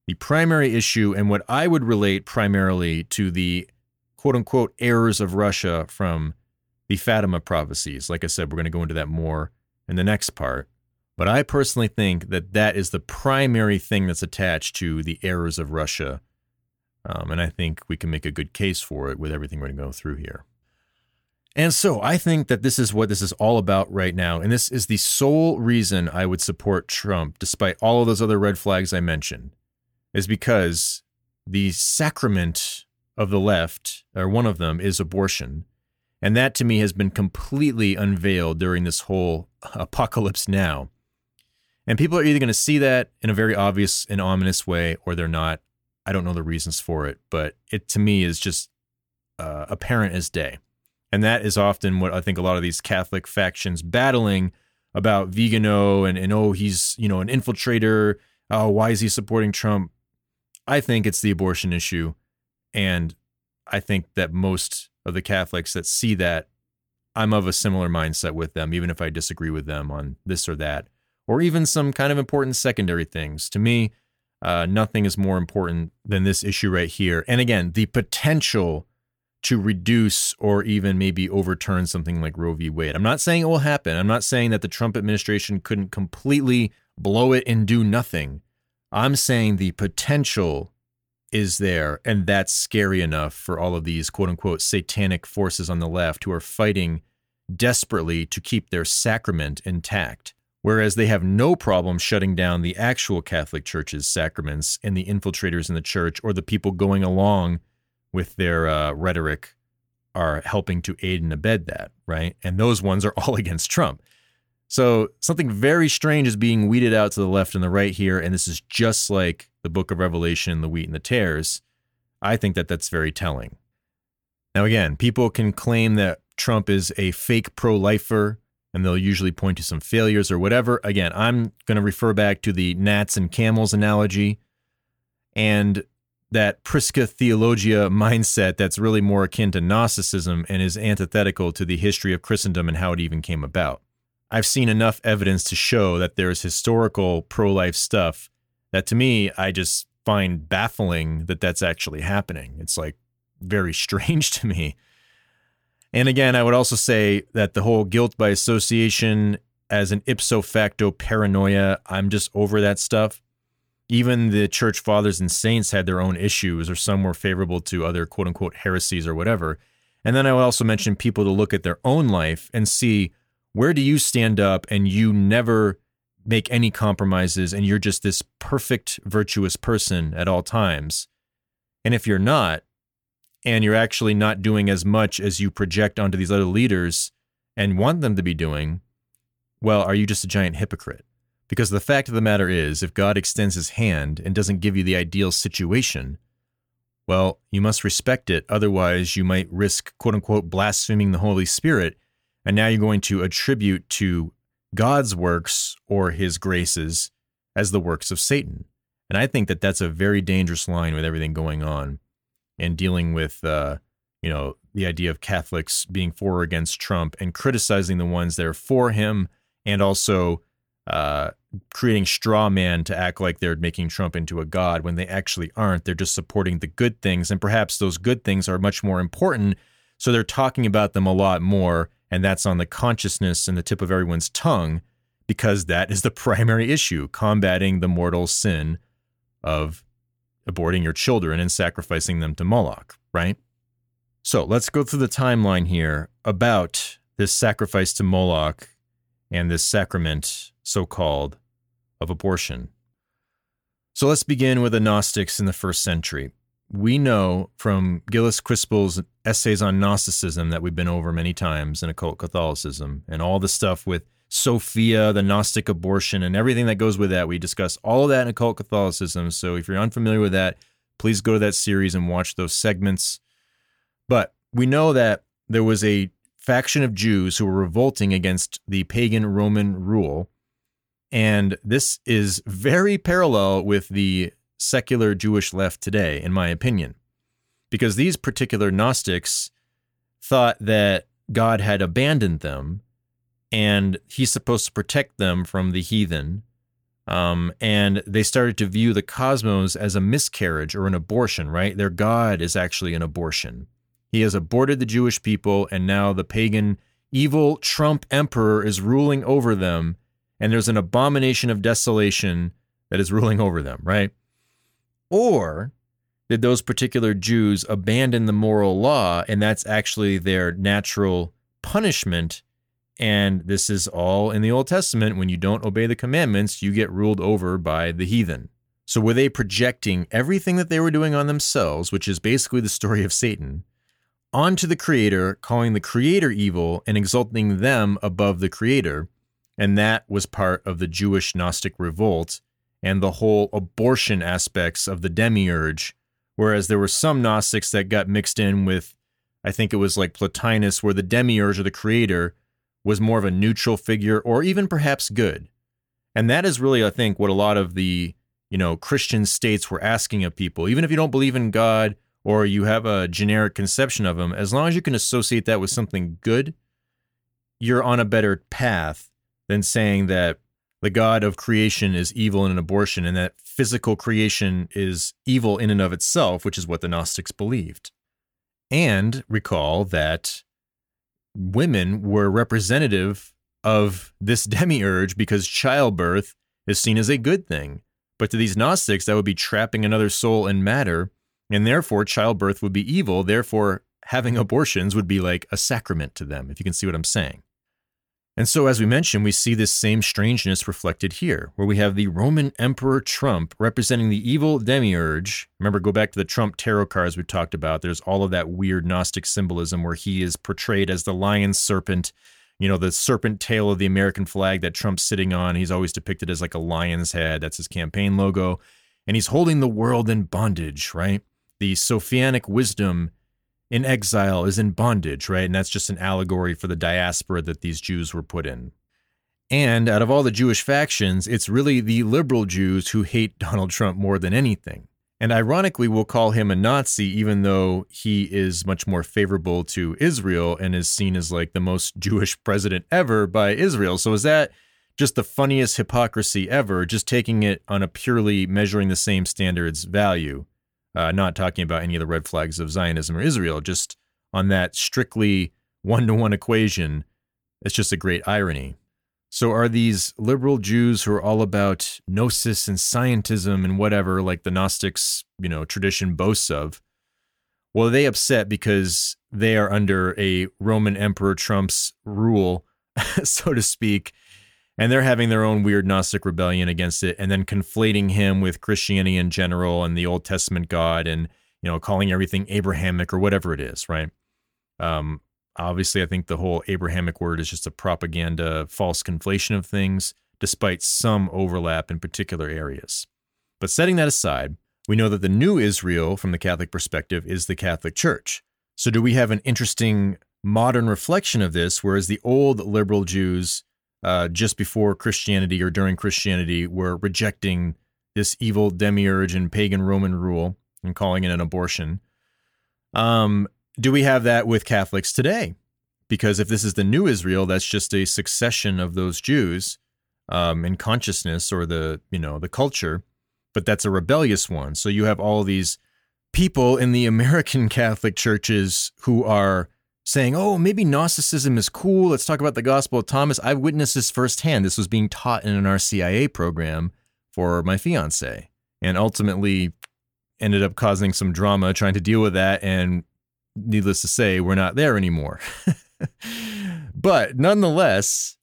the primary issue and what I would relate primarily to the quote unquote errors of Russia from the Fatima prophecies. Like I said, we're going to go into that more in the next part. But I personally think that that is the primary thing that's attached to the errors of Russia. Um, and I think we can make a good case for it with everything we're going to go through here. And so I think that this is what this is all about right now. And this is the sole reason I would support Trump, despite all of those other red flags I mentioned, is because the sacrament of the left, or one of them, is abortion. And that to me has been completely unveiled during this whole apocalypse now. And people are either going to see that in a very obvious and ominous way or they're not. I don't know the reasons for it, but it to me is just uh, apparent as day. And that is often what I think a lot of these Catholic factions battling about Vigano and, and oh, he's, you know, an infiltrator. Oh, why is he supporting Trump? I think it's the abortion issue. And I think that most of the Catholics that see that, I'm of a similar mindset with them, even if I disagree with them on this or that, or even some kind of important secondary things. To me, uh, nothing is more important than this issue right here. And again, the potential to reduce or even maybe overturn something like Roe v. Wade. I'm not saying it will happen. I'm not saying that the Trump administration couldn't completely blow it and do nothing. I'm saying the potential is there, and that's scary enough for all of these quote unquote satanic forces on the left who are fighting desperately to keep their sacrament intact. Whereas they have no problem shutting down the actual Catholic Church's sacraments and the infiltrators in the church or the people going along with their uh, rhetoric are helping to aid and abet that, right? And those ones are all against Trump. So something very strange is being weeded out to the left and the right here, and this is just like the Book of Revelation, the wheat and the tares. I think that that's very telling. Now, again, people can claim that Trump is a fake pro-lifer, and they'll usually point to some failures or whatever. Again, I'm going to refer back to the gnats and camels analogy, and that Prisca Theologia mindset that's really more akin to Gnosticism and is antithetical to the history of Christendom and how it even came about. I've seen enough evidence to show that there's historical pro life stuff that to me, I just find baffling that that's actually happening. It's like very strange to me. And again, I would also say that the whole guilt by association as an ipso facto paranoia, I'm just over that stuff even the church fathers and saints had their own issues, or some were favorable to other quote unquote heresies or whatever. And then I would also mention people to look at their own life and see where do you stand up and you never make any compromises and you're just this perfect, virtuous person at all times. And if you're not, and you're actually not doing as much as you project onto these other leaders and want them to be doing, well, are you just a giant hypocrite? Because the fact of the matter is, if God extends his hand and doesn't give you the ideal situation, well, you must respect it. Otherwise, you might risk, quote unquote, blaspheming the Holy Spirit. And now you're going to attribute to God's works or his graces as the works of Satan. And I think that that's a very dangerous line with everything going on and dealing with, uh, you know, the idea of Catholics being for or against Trump and criticizing the ones that are for him and also uh, creating straw man to act like they're making Trump into a god when they actually aren't. They're just supporting the good things. And perhaps those good things are much more important. So they're talking about them a lot more. And that's on the consciousness and the tip of everyone's tongue because that is the primary issue combating the mortal sin of aborting your children and sacrificing them to Moloch, right? So let's go through the timeline here about this sacrifice to Moloch and this sacrament, so called, of abortion. So let's begin with the Gnostics in the first century. We know from Gilles Quispel's essays on Gnosticism that we've been over many times in occult Catholicism and all the stuff with Sophia, the Gnostic abortion, and everything that goes with that. We discuss all of that in occult Catholicism. So if you're unfamiliar with that, please go to that series and watch those segments. But we know that there was a faction of Jews who were revolting against the pagan Roman rule. And this is very parallel with the secular Jewish left today, in my opinion, because these particular Gnostics thought that God had abandoned them and he's supposed to protect them from the heathen. Um, and they started to view the cosmos as a miscarriage or an abortion, right? Their God is actually an abortion. He has aborted the Jewish people, and now the pagan, evil Trump emperor is ruling over them, and there's an abomination of desolation that is ruling over them, right? Or did those particular Jews abandon the moral law, and that's actually their natural punishment and this is all in the Old Testament. When you don't obey the commandments, you get ruled over by the heathen. So, were they projecting everything that they were doing on themselves, which is basically the story of Satan, onto the Creator, calling the Creator evil and exalting them above the Creator? And that was part of the Jewish Gnostic revolt and the whole abortion aspects of the demiurge. Whereas there were some Gnostics that got mixed in with, I think it was like Plotinus, where the demiurge or the Creator was more of a neutral figure or even perhaps good. And that is really, I think, what a lot of the, you know, Christian states were asking of people. Even if you don't believe in God or you have a generic conception of him, as long as you can associate that with something good, you're on a better path than saying that the God of creation is evil in an abortion and that physical creation is evil in and of itself, which is what the Gnostics believed. And recall that women were representative of this demiurge because childbirth is seen as a good thing. But to these Gnostics, that would be trapping another soul in matter, and therefore childbirth would be evil. Therefore, having abortions would be like a sacrament to them, if you can see what I'm saying. And so, as we mentioned, we see this same strangeness reflected here, where we have the Roman Emperor Trump representing the evil demiurge. Remember, go back to the Trump tarot cards we talked about. There's all of that weird Gnostic symbolism where he is portrayed as the lion serpent, you know, the serpent tail of the American flag that Trump's sitting on. He's always depicted as like a lion's head. That's his campaign logo. And he's holding the world in bondage, right? The Sophianic wisdom in exile is in bondage, right? And that's just an allegory for the diaspora that these Jews were put in. And out of all the Jewish factions, it's really the liberal Jews who hate Donald Trump more than anything. And ironically, we'll call him a Nazi, even though he is much more favorable to Israel and is seen as like the most Jewish president ever by Israel. So is that just the funniest hypocrisy ever, just taking it on a purely measuring the same standards value? Uh, not talking about any of the red flags of Zionism or Israel, just on that strictly one to one equation. It's just a great irony. So, are these liberal Jews who are all about gnosis and scientism and whatever, like the Gnostics, you know, tradition boasts of? Well, are they upset because they are under a Roman Emperor Trump's rule, so to speak, and they're having their own weird Gnostic rebellion against it, and then conflating him with Christianity in general and the Old Testament God, and you know, calling everything Abrahamic or whatever it is, right? Um, obviously, I think the whole Abrahamic word is just a propaganda, false conflation of things, despite some overlap in particular areas. But setting that aside, we know that the new Israel, from the Catholic perspective, is the Catholic Church. So, do we have an interesting modern reflection of this, whereas the old liberal Jews uh, just before Christianity or during Christianity were rejecting this evil demiurge and pagan Roman rule and calling it an abortion. Um, do we have that with Catholics today? Because if this is the new Israel, that's just a succession of those Jews um, in consciousness or the you know the culture, but that's a rebellious one. So you have all these people in the American Catholic churches who are saying, "Oh, maybe Gnosticism is cool. Let's talk about the Gospel of Thomas." I've witnessed this firsthand. This was being taught in an RCIA program for my fiance, and ultimately ended up causing some drama trying to deal with that. And needless to say, we're not there anymore. but nonetheless,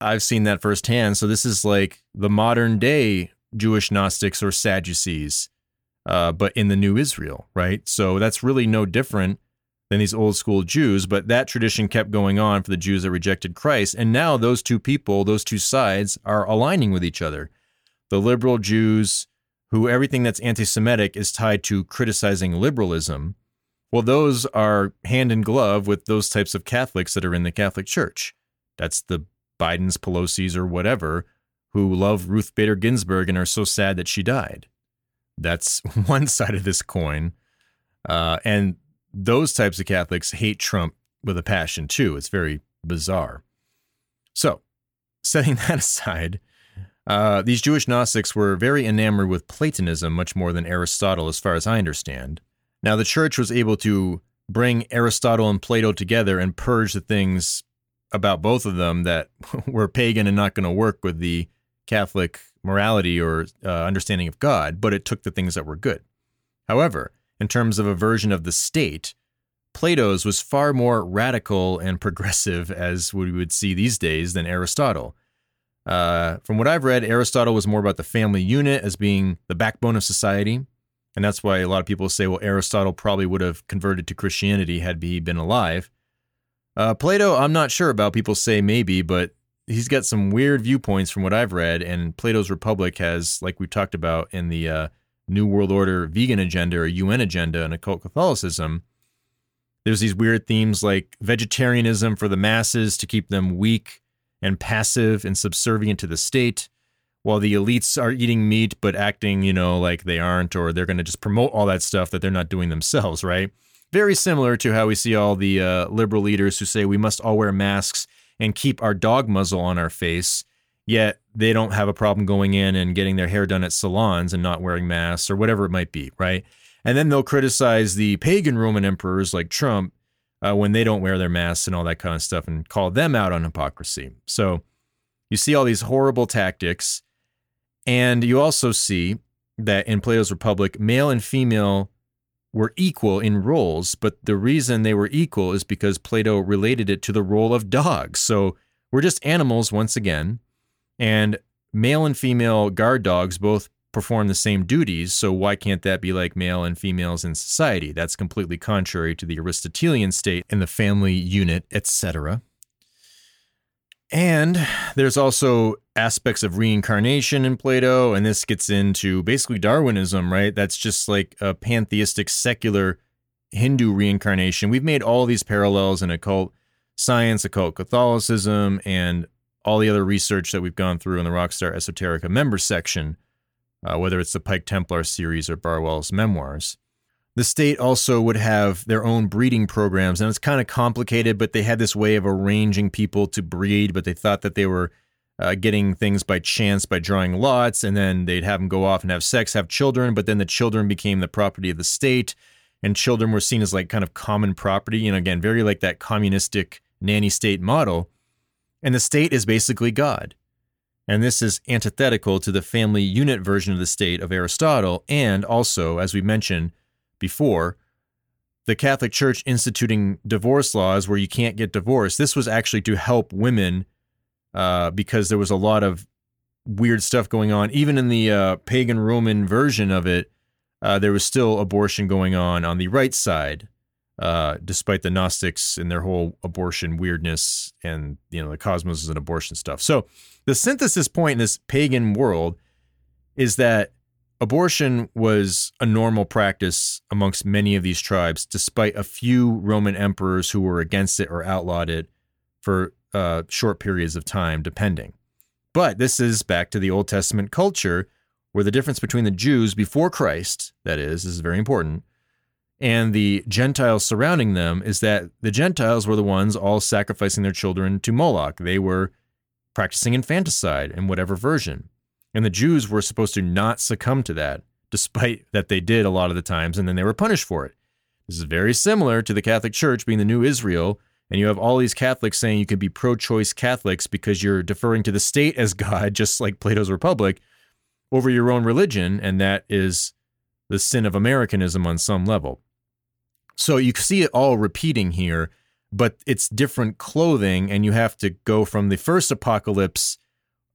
I've seen that firsthand. So this is like the modern day Jewish Gnostics or Sadducees, uh, but in the new Israel, right? So that's really no different than these old school Jews. But that tradition kept going on for the Jews that rejected Christ. And now those two people, those two sides, are aligning with each other. The liberal Jews, who everything that's anti Semitic is tied to criticizing liberalism. Well, those are hand in glove with those types of Catholics that are in the Catholic Church. That's the Biden's, Pelosi's, or whatever, who love Ruth Bader Ginsburg and are so sad that she died. That's one side of this coin. Uh, and those types of Catholics hate Trump with a passion too. It's very bizarre. So, setting that aside, uh, these Jewish Gnostics were very enamored with Platonism much more than Aristotle, as far as I understand. Now, the church was able to bring Aristotle and Plato together and purge the things about both of them that were pagan and not going to work with the Catholic morality or uh, understanding of God, but it took the things that were good. However, in terms of a version of the state, Plato's was far more radical and progressive, as we would see these days, than Aristotle. Uh, from what I've read, Aristotle was more about the family unit as being the backbone of society. And that's why a lot of people say, well, Aristotle probably would have converted to Christianity had he been alive. Uh, Plato, I'm not sure about. People say maybe, but he's got some weird viewpoints from what I've read. And Plato's Republic has, like we talked about in the uh, New World Order vegan agenda or UN agenda and occult Catholicism, there's these weird themes like vegetarianism for the masses to keep them weak and passive and subservient to the state, while the elites are eating meat but acting, you know, like they aren't, or they're going to just promote all that stuff that they're not doing themselves, right? Very similar to how we see all the uh, liberal leaders who say we must all wear masks and keep our dog muzzle on our face, yet they don't have a problem going in and getting their hair done at salons and not wearing masks or whatever it might be, right? And then they'll criticize the pagan Roman emperors like Trump uh, when they don't wear their masks and all that kind of stuff and call them out on hypocrisy. So you see all these horrible tactics. And you also see that in Plato's Republic, male and female were equal in roles, but the reason they were equal is because Plato related it to the role of dogs. So we're just animals once again, and male and female guard dogs both perform the same duties, so why can't that be like male and females in society? That's completely contrary to the Aristotelian state and the family unit, etc. And there's also aspects of reincarnation in Plato, and this gets into basically Darwinism, right? That's just like a pantheistic secular Hindu reincarnation. We've made all these parallels in occult science, occult Catholicism, and all the other research that we've gone through in the Rockstar Esoterica member section, uh, whether it's the Pike Templar series or Barruel's memoirs. The state also would have their own breeding programs, and it's kind of complicated, but they had this way of arranging people to breed, but they thought that they were uh, getting things by chance by drawing lots, and then they'd have them go off and have sex, have children, but then the children became the property of the state, and children were seen as like kind of common property. Know, again, very like that communistic nanny state model. And the state is basically God. And this is antithetical to the family unit version of the state of Aristotle, and also, as we mentioned before, the Catholic Church instituting divorce laws where you can't get divorced. This was actually to help women uh, because there was a lot of weird stuff going on. Even in the uh, pagan Roman version of it, uh, there was still abortion going on on the right side, uh, despite the Gnostics and their whole abortion weirdness and you know the cosmos and abortion stuff. So the synthesis point in this pagan world is that abortion was a normal practice amongst many of these tribes, despite a few Roman emperors who were against it or outlawed it for uh, short periods of time, depending. But this is back to the Old Testament culture where the difference between the Jews before Christ, that is, this is very important, and the Gentiles surrounding them is that the Gentiles were the ones all sacrificing their children to Moloch. They were practicing infanticide in whatever version. And the Jews were supposed to not succumb to that, despite that they did a lot of the times, and then they were punished for it. This is very similar to the Catholic Church being the new Israel, and you have all these Catholics saying you can be pro choice Catholics because you're deferring to the state as God, just like Plato's Republic, over your own religion, and that is the sin of Americanism on some level. So you see it all repeating here, but it's different clothing, and you have to go from the first apocalypse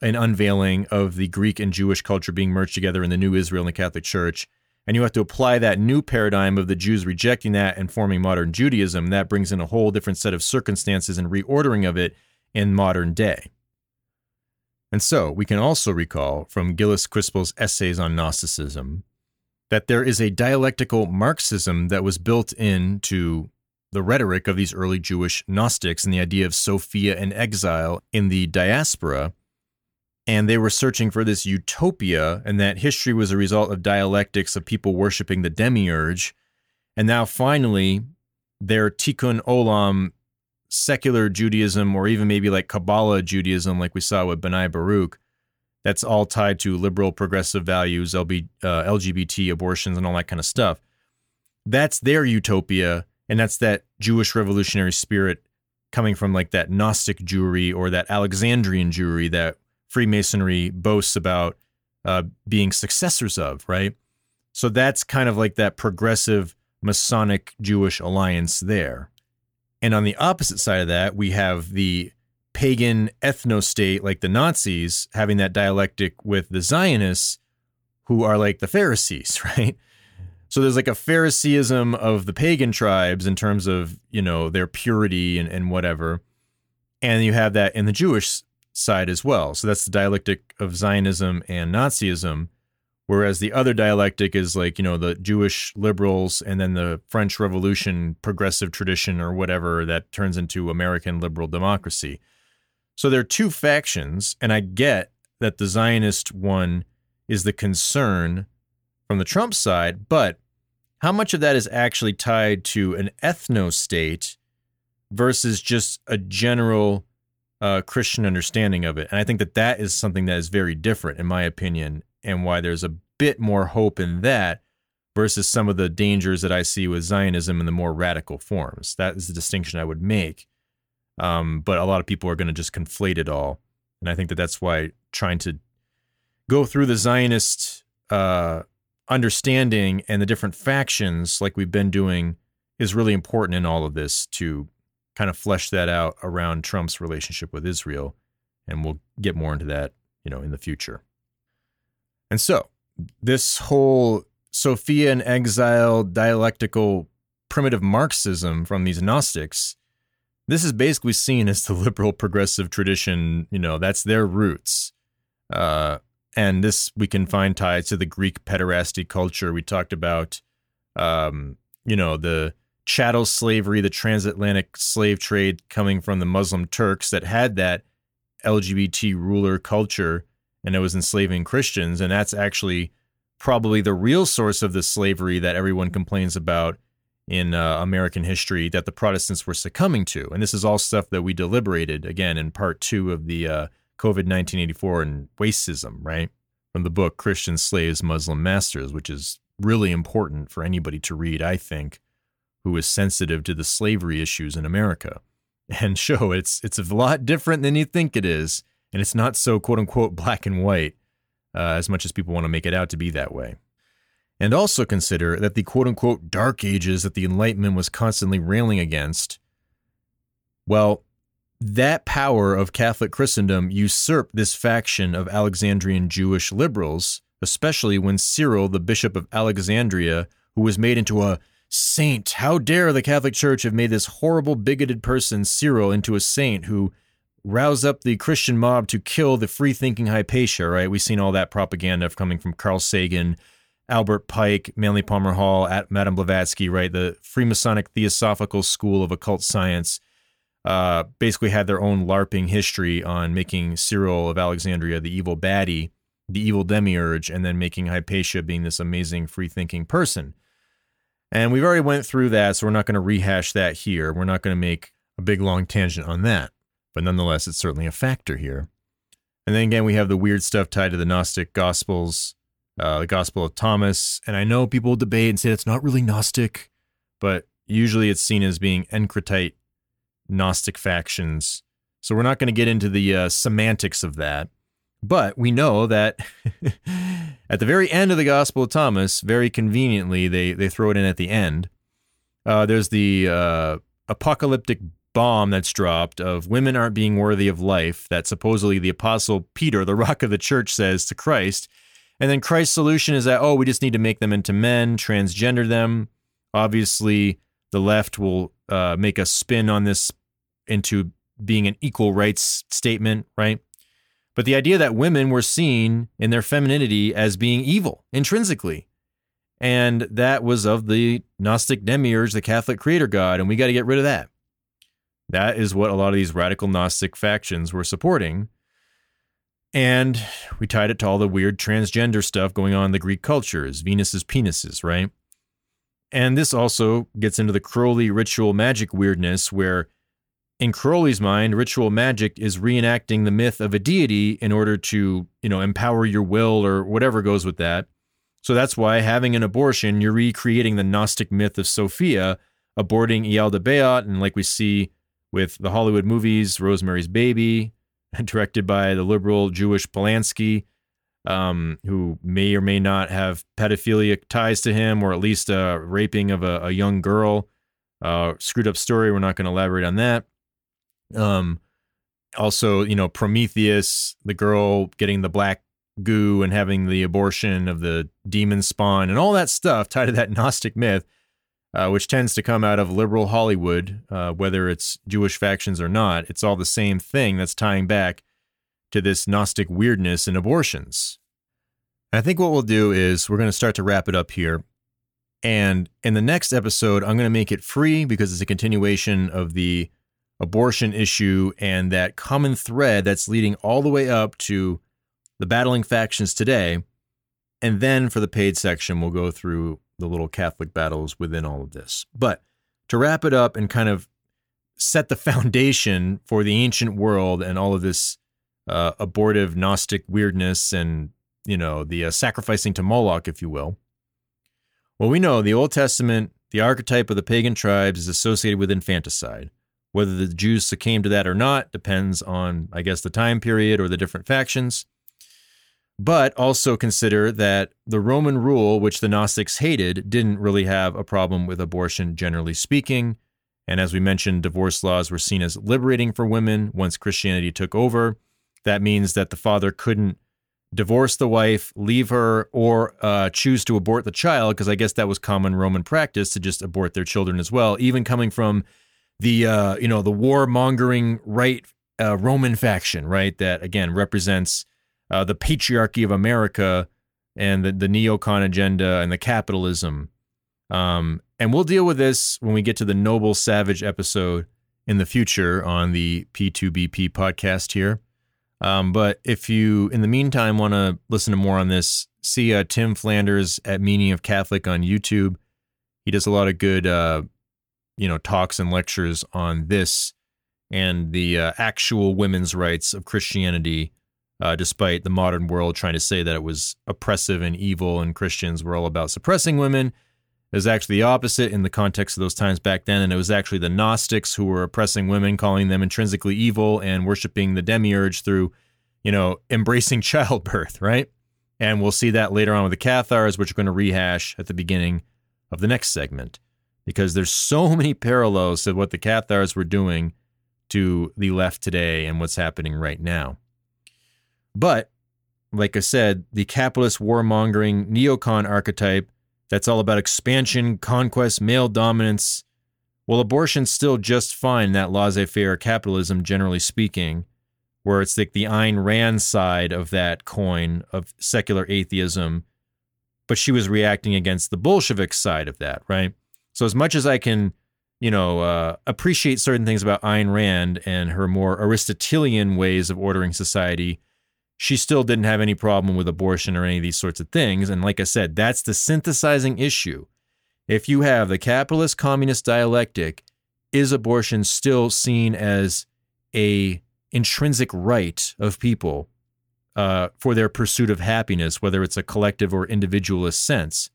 an unveiling of the Greek and Jewish culture being merged together in the new Israel and the Catholic Church. And you have to apply that new paradigm of the Jews rejecting that and forming modern Judaism. That brings in a whole different set of circumstances and reordering of it in modern day. And so we can also recall from Gilles Quispel's essays on Gnosticism that there is a dialectical Marxism that was built into the rhetoric of these early Jewish Gnostics and the idea of Sophia and exile in the diaspora. And they were searching for this utopia, and that history was a result of dialectics of people worshiping the demiurge. And now finally, their tikkun olam secular Judaism, or even maybe like Kabbalah Judaism, like we saw with Bnei Baruch, that's all tied to liberal progressive values, LB, uh, LGBT abortions, and all that kind of stuff. That's their utopia, and that's that Jewish revolutionary spirit coming from like that Gnostic Jewry or that Alexandrian Jewry that Freemasonry boasts about uh, being successors of, right? So that's kind of like that progressive Masonic Jewish alliance there. And on the opposite side of that, we have the pagan ethno state like the Nazis having that dialectic with the Zionists who are like the Pharisees, right? So there's like a Phariseeism of the pagan tribes in terms of, you know, their purity and, and whatever. And you have that in the Jewish side as well. So that's the dialectic of Zionism and Nazism. Whereas the other dialectic is like, you know, the Jewish liberals and then the French Revolution progressive tradition or whatever that turns into American liberal democracy. So there are two factions, and I get that the Zionist one is the concern from the Trump side, but how much of that is actually tied to an ethno state versus just a general uh, Christian understanding of it? And I think that that is something that is very different, in my opinion, and why there's a bit more hope in that versus some of the dangers that I see with Zionism in the more radical forms. That is the distinction I would make. Um, but a lot of people are going to just conflate it all. And I think that that's why trying to go through the Zionist uh, understanding and the different factions, like we've been doing, is really important in all of this to kind of flesh that out around Trump's relationship with Israel. And we'll get more into that, you know, in the future. And so, this whole Sophia and exile dialectical primitive Marxism from these Gnostics, this is basically seen as the liberal progressive tradition. You know, that's their roots. Uh, and this we can find ties to the Greek pederasty culture. We talked about, um, you know, the chattel slavery, the transatlantic slave trade coming from the Muslim Turks that had that LGBT ruler culture and it was enslaving Christians. And that's actually probably the real source of the slavery that everyone complains about in uh, American history that the Protestants were succumbing to. And this is all stuff that we deliberated again in part two of the uh, COVID 1984 and racism, right? From the book Christian Slaves, Muslim Masters, which is really important for anybody to read, I think, who is sensitive to the slavery issues in America. And show it's it's a lot different than you think it is and it's not so quote unquote black and white uh, as much as people want to make it out to be that way. And also consider that the quote unquote dark ages that the Enlightenment was constantly railing against, well, that power of Catholic Christendom usurped this faction of Alexandrian Jewish liberals, especially when Cyril, the Bishop of Alexandria, who was made into a saint, how dare the Catholic Church have made this horrible, bigoted person, Cyril, into a saint who rouse up the Christian mob to kill the free thinking Hypatia, right? We've seen all that propaganda coming from Carl Sagan, Albert Pike, Manly Palmer Hall, at Madame Blavatsky, right? The Freemasonic Theosophical School of Occult Science. uh, basically had their own LARPing history on making Cyril of Alexandria the evil baddie, the evil demiurge, and then making Hypatia being this amazing free thinking person. And we've already went through that, so we're not going to rehash that here. We're not going to make a big long tangent on that. But nonetheless, it's certainly a factor here. And then again, we have the weird stuff tied to the Gnostic Gospels, uh, the Gospel of Thomas. And I know people debate and say it's not really Gnostic, but usually it's seen as being Encratite Gnostic factions. So we're not going to get into the uh, semantics of that. But we know that at the very end of the Gospel of Thomas, very conveniently, they, they throw it in at the end. Uh, there's the uh, apocalyptic bomb that's dropped of women aren't being worthy of life that supposedly the apostle Peter, the rock of the church, says to Christ. And then Christ's solution is that, oh, we just need to make them into men, transgender them. Obviously, the left will uh, make a spin on this into being an equal rights statement, right? But the idea that women were seen in their femininity as being evil intrinsically. And that was of the Gnostic demiurge, the Catholic creator god, and we got to get rid of that. That is what a lot of these radical Gnostic factions were supporting. And we tied it to all the weird transgender stuff going on in the Greek cultures, Venus's penises, right? And this also gets into the Crowley ritual magic weirdness, where in Crowley's mind, ritual magic is reenacting the myth of a deity in order to, you know, empower your will or whatever goes with that. So that's why having an abortion, you're recreating the Gnostic myth of Sophia, aborting Ialdabaoth, and like we see with the Hollywood movies, Rosemary's Baby, directed by the liberal Jewish Polanski, um, who may or may not have pedophilic ties to him, or at least a raping of a, a young girl. Uh, screwed up story. We're not going to elaborate on that. Um, also, you know, Prometheus, the girl getting the black goo and having the abortion of the demon spawn, and all that stuff tied to that Gnostic myth uh, which tends to come out of liberal Hollywood, uh, whether it's Jewish factions or not. It's all the same thing that's tying back to this Gnostic weirdness in abortions. I think what we'll do is we're going to start to wrap it up here. And in the next episode, I'm going to make it free because it's a continuation of the abortion issue and that common thread that's leading all the way up to the battling factions today. And then for the paid section, we'll go through the little Catholic battles within all of this. But to wrap it up and kind of set the foundation for the ancient world and all of this uh, abortive Gnostic weirdness and, you know, the uh, sacrificing to Moloch, if you will. Well, we know the Old Testament, the archetype of the pagan tribes is associated with infanticide. Whether the Jews succumbed to that or not depends on, I guess, the time period or the different factions. But also consider that the Roman rule, which the Gnostics hated, didn't really have a problem with abortion, generally speaking. And as we mentioned, divorce laws were seen as liberating for women once Christianity took over. That means that the father couldn't divorce the wife, leave her, or uh, choose to abort the child, because I guess that was common Roman practice to just abort their children as well, even coming from the uh, you know the warmongering right uh, Roman faction, right? That again represents uh, the patriarchy of America and the, the neocon agenda and the capitalism. Um, and we'll deal with this when we get to the Noble Savage episode in the future on the P2BP podcast here. Um, but if you, in the meantime, want to listen to more on this, see uh, Tim Flanders at Meaning of Catholic on YouTube. He does a lot of good, uh, you know, talks and lectures on this and the uh, actual women's rights of Christianity uh, despite the modern world trying to say that it was oppressive and evil and Christians were all about suppressing women. It was actually the opposite in the context of those times back then, and it was actually the Gnostics who were oppressing women, calling them intrinsically evil, and worshiping the demiurge through, you know, embracing childbirth, right? And we'll see that later on with the Cathars, which we're going to rehash at the beginning of the next segment, because there's so many parallels to what the Cathars were doing to the left today and what's happening right now. But, like I said, the capitalist warmongering neocon archetype that's all about expansion, conquest, male dominance. Well, abortion's still just fine, that laissez faire capitalism, generally speaking, where it's like the Ayn Rand side of that coin of secular atheism. But she was reacting against the Bolshevik side of that, right? So, as much as I can you know, uh, appreciate certain things about Ayn Rand and her more Aristotelian ways of ordering society, she still didn't have any problem with abortion or any of these sorts of things. And like I said, that's the synthesizing issue. If you have the capitalist communist dialectic, is abortion still seen as a intrinsic right of people uh, for their pursuit of happiness, whether it's a collective or individualist sense?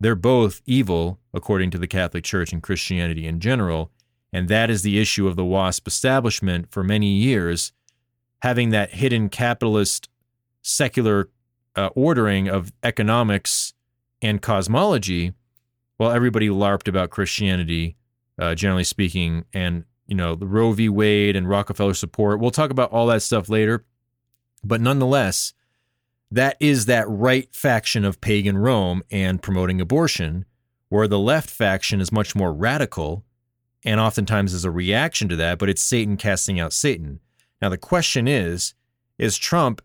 They're both evil, according to the Catholic Church and Christianity in general. And that is the issue of the WASP establishment for many years, having that hidden capitalist secular uh, ordering of economics and cosmology, while everybody LARPed about Christianity, uh, generally speaking, and you know the Roe v. Wade and Rockefeller support. We'll talk about all that stuff later, but nonetheless, that is that right faction of pagan Rome and promoting abortion, where the left faction is much more radical and oftentimes is a reaction to that, but it's Satan casting out Satan. Now, the question is is Trump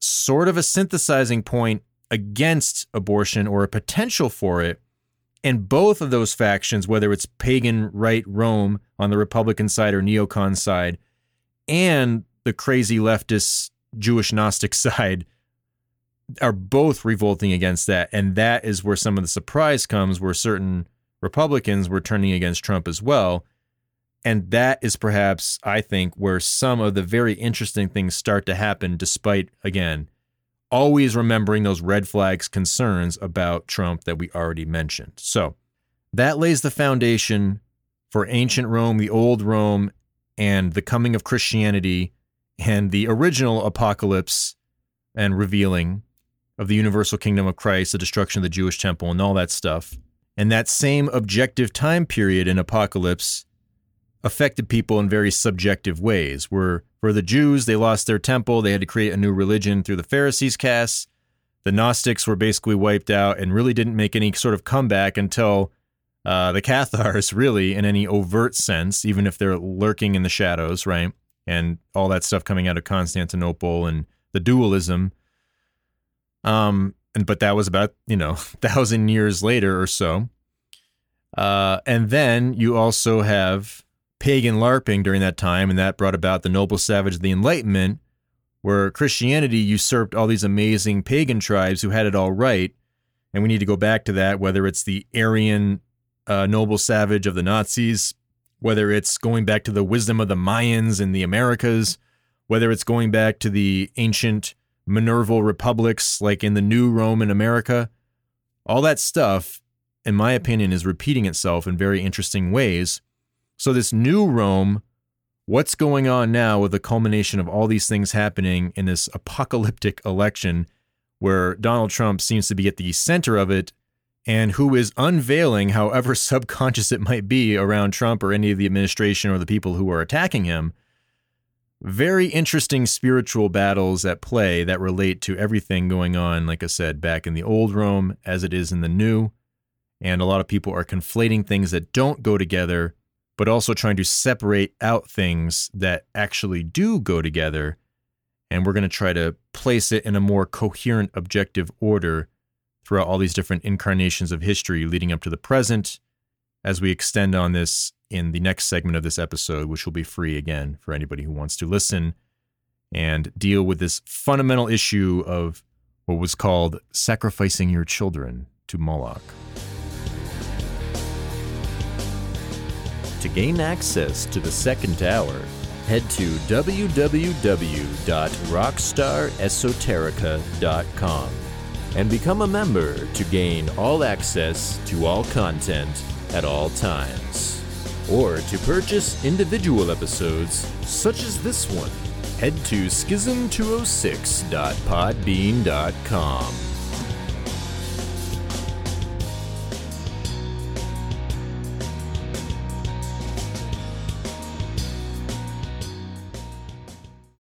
sort of a synthesizing point against abortion or a potential for it? And both of those factions, whether it's pagan right Rome on the Republican side or neocon side, and the crazy leftist Jewish Gnostic side, are both revolting against that. And that is where some of the surprise comes, where certain Republicans were turning against Trump as well. And that is perhaps, I think, where some of the very interesting things start to happen, despite, again, always remembering those red flags concerns about Trump that we already mentioned. So that lays the foundation for ancient Rome, the old Rome, and the coming of Christianity and the original apocalypse and revealing of the universal kingdom of Christ, the destruction of the Jewish temple, and all that stuff. And that same objective time period in Apocalypse affected people in very subjective ways. Where for the Jews, they lost their temple, they had to create a new religion through the Pharisees' casts. The Gnostics were basically wiped out and really didn't make any sort of comeback until uh, the Cathars, really, in any overt sense, even if they're lurking in the shadows, right? And all that stuff coming out of Constantinople and the dualism um, and but that was about you know thousand years later or so. Uh, and then you also have pagan LARPing during that time, and that brought about the noble savage of the Enlightenment, where Christianity usurped all these amazing pagan tribes who had it all right. And we need to go back to that, whether it's the Aryan uh, noble savage of the Nazis, whether it's going back to the wisdom of the Mayans in the Americas, whether it's going back to the ancient Minerval republics like in the New Rome in America. All that stuff, in my opinion, is repeating itself in very interesting ways. So, this new Rome, what's going on now with the culmination of all these things happening in this apocalyptic election where Donald Trump seems to be at the center of it and who is unveiling, however subconscious it might be around Trump or any of the administration or the people who are attacking him, very interesting spiritual battles at play that relate to everything going on, like I said, back in the old Rome as it is in the new. And a lot of people are conflating things that don't go together, but also trying to separate out things that actually do go together. And we're going to try to place it in a more coherent, objective order throughout all these different incarnations of history leading up to the present as we extend on this in the next segment of this episode, which will be free again for anybody who wants to listen and deal with this fundamental issue of what was called sacrificing your children to Moloch. To gain access to the second hour, head to www.rockstaresoterica.com and become a member to gain all access to all content at all times. Or to purchase individual episodes, such as this one, head to schism206.podbean.com.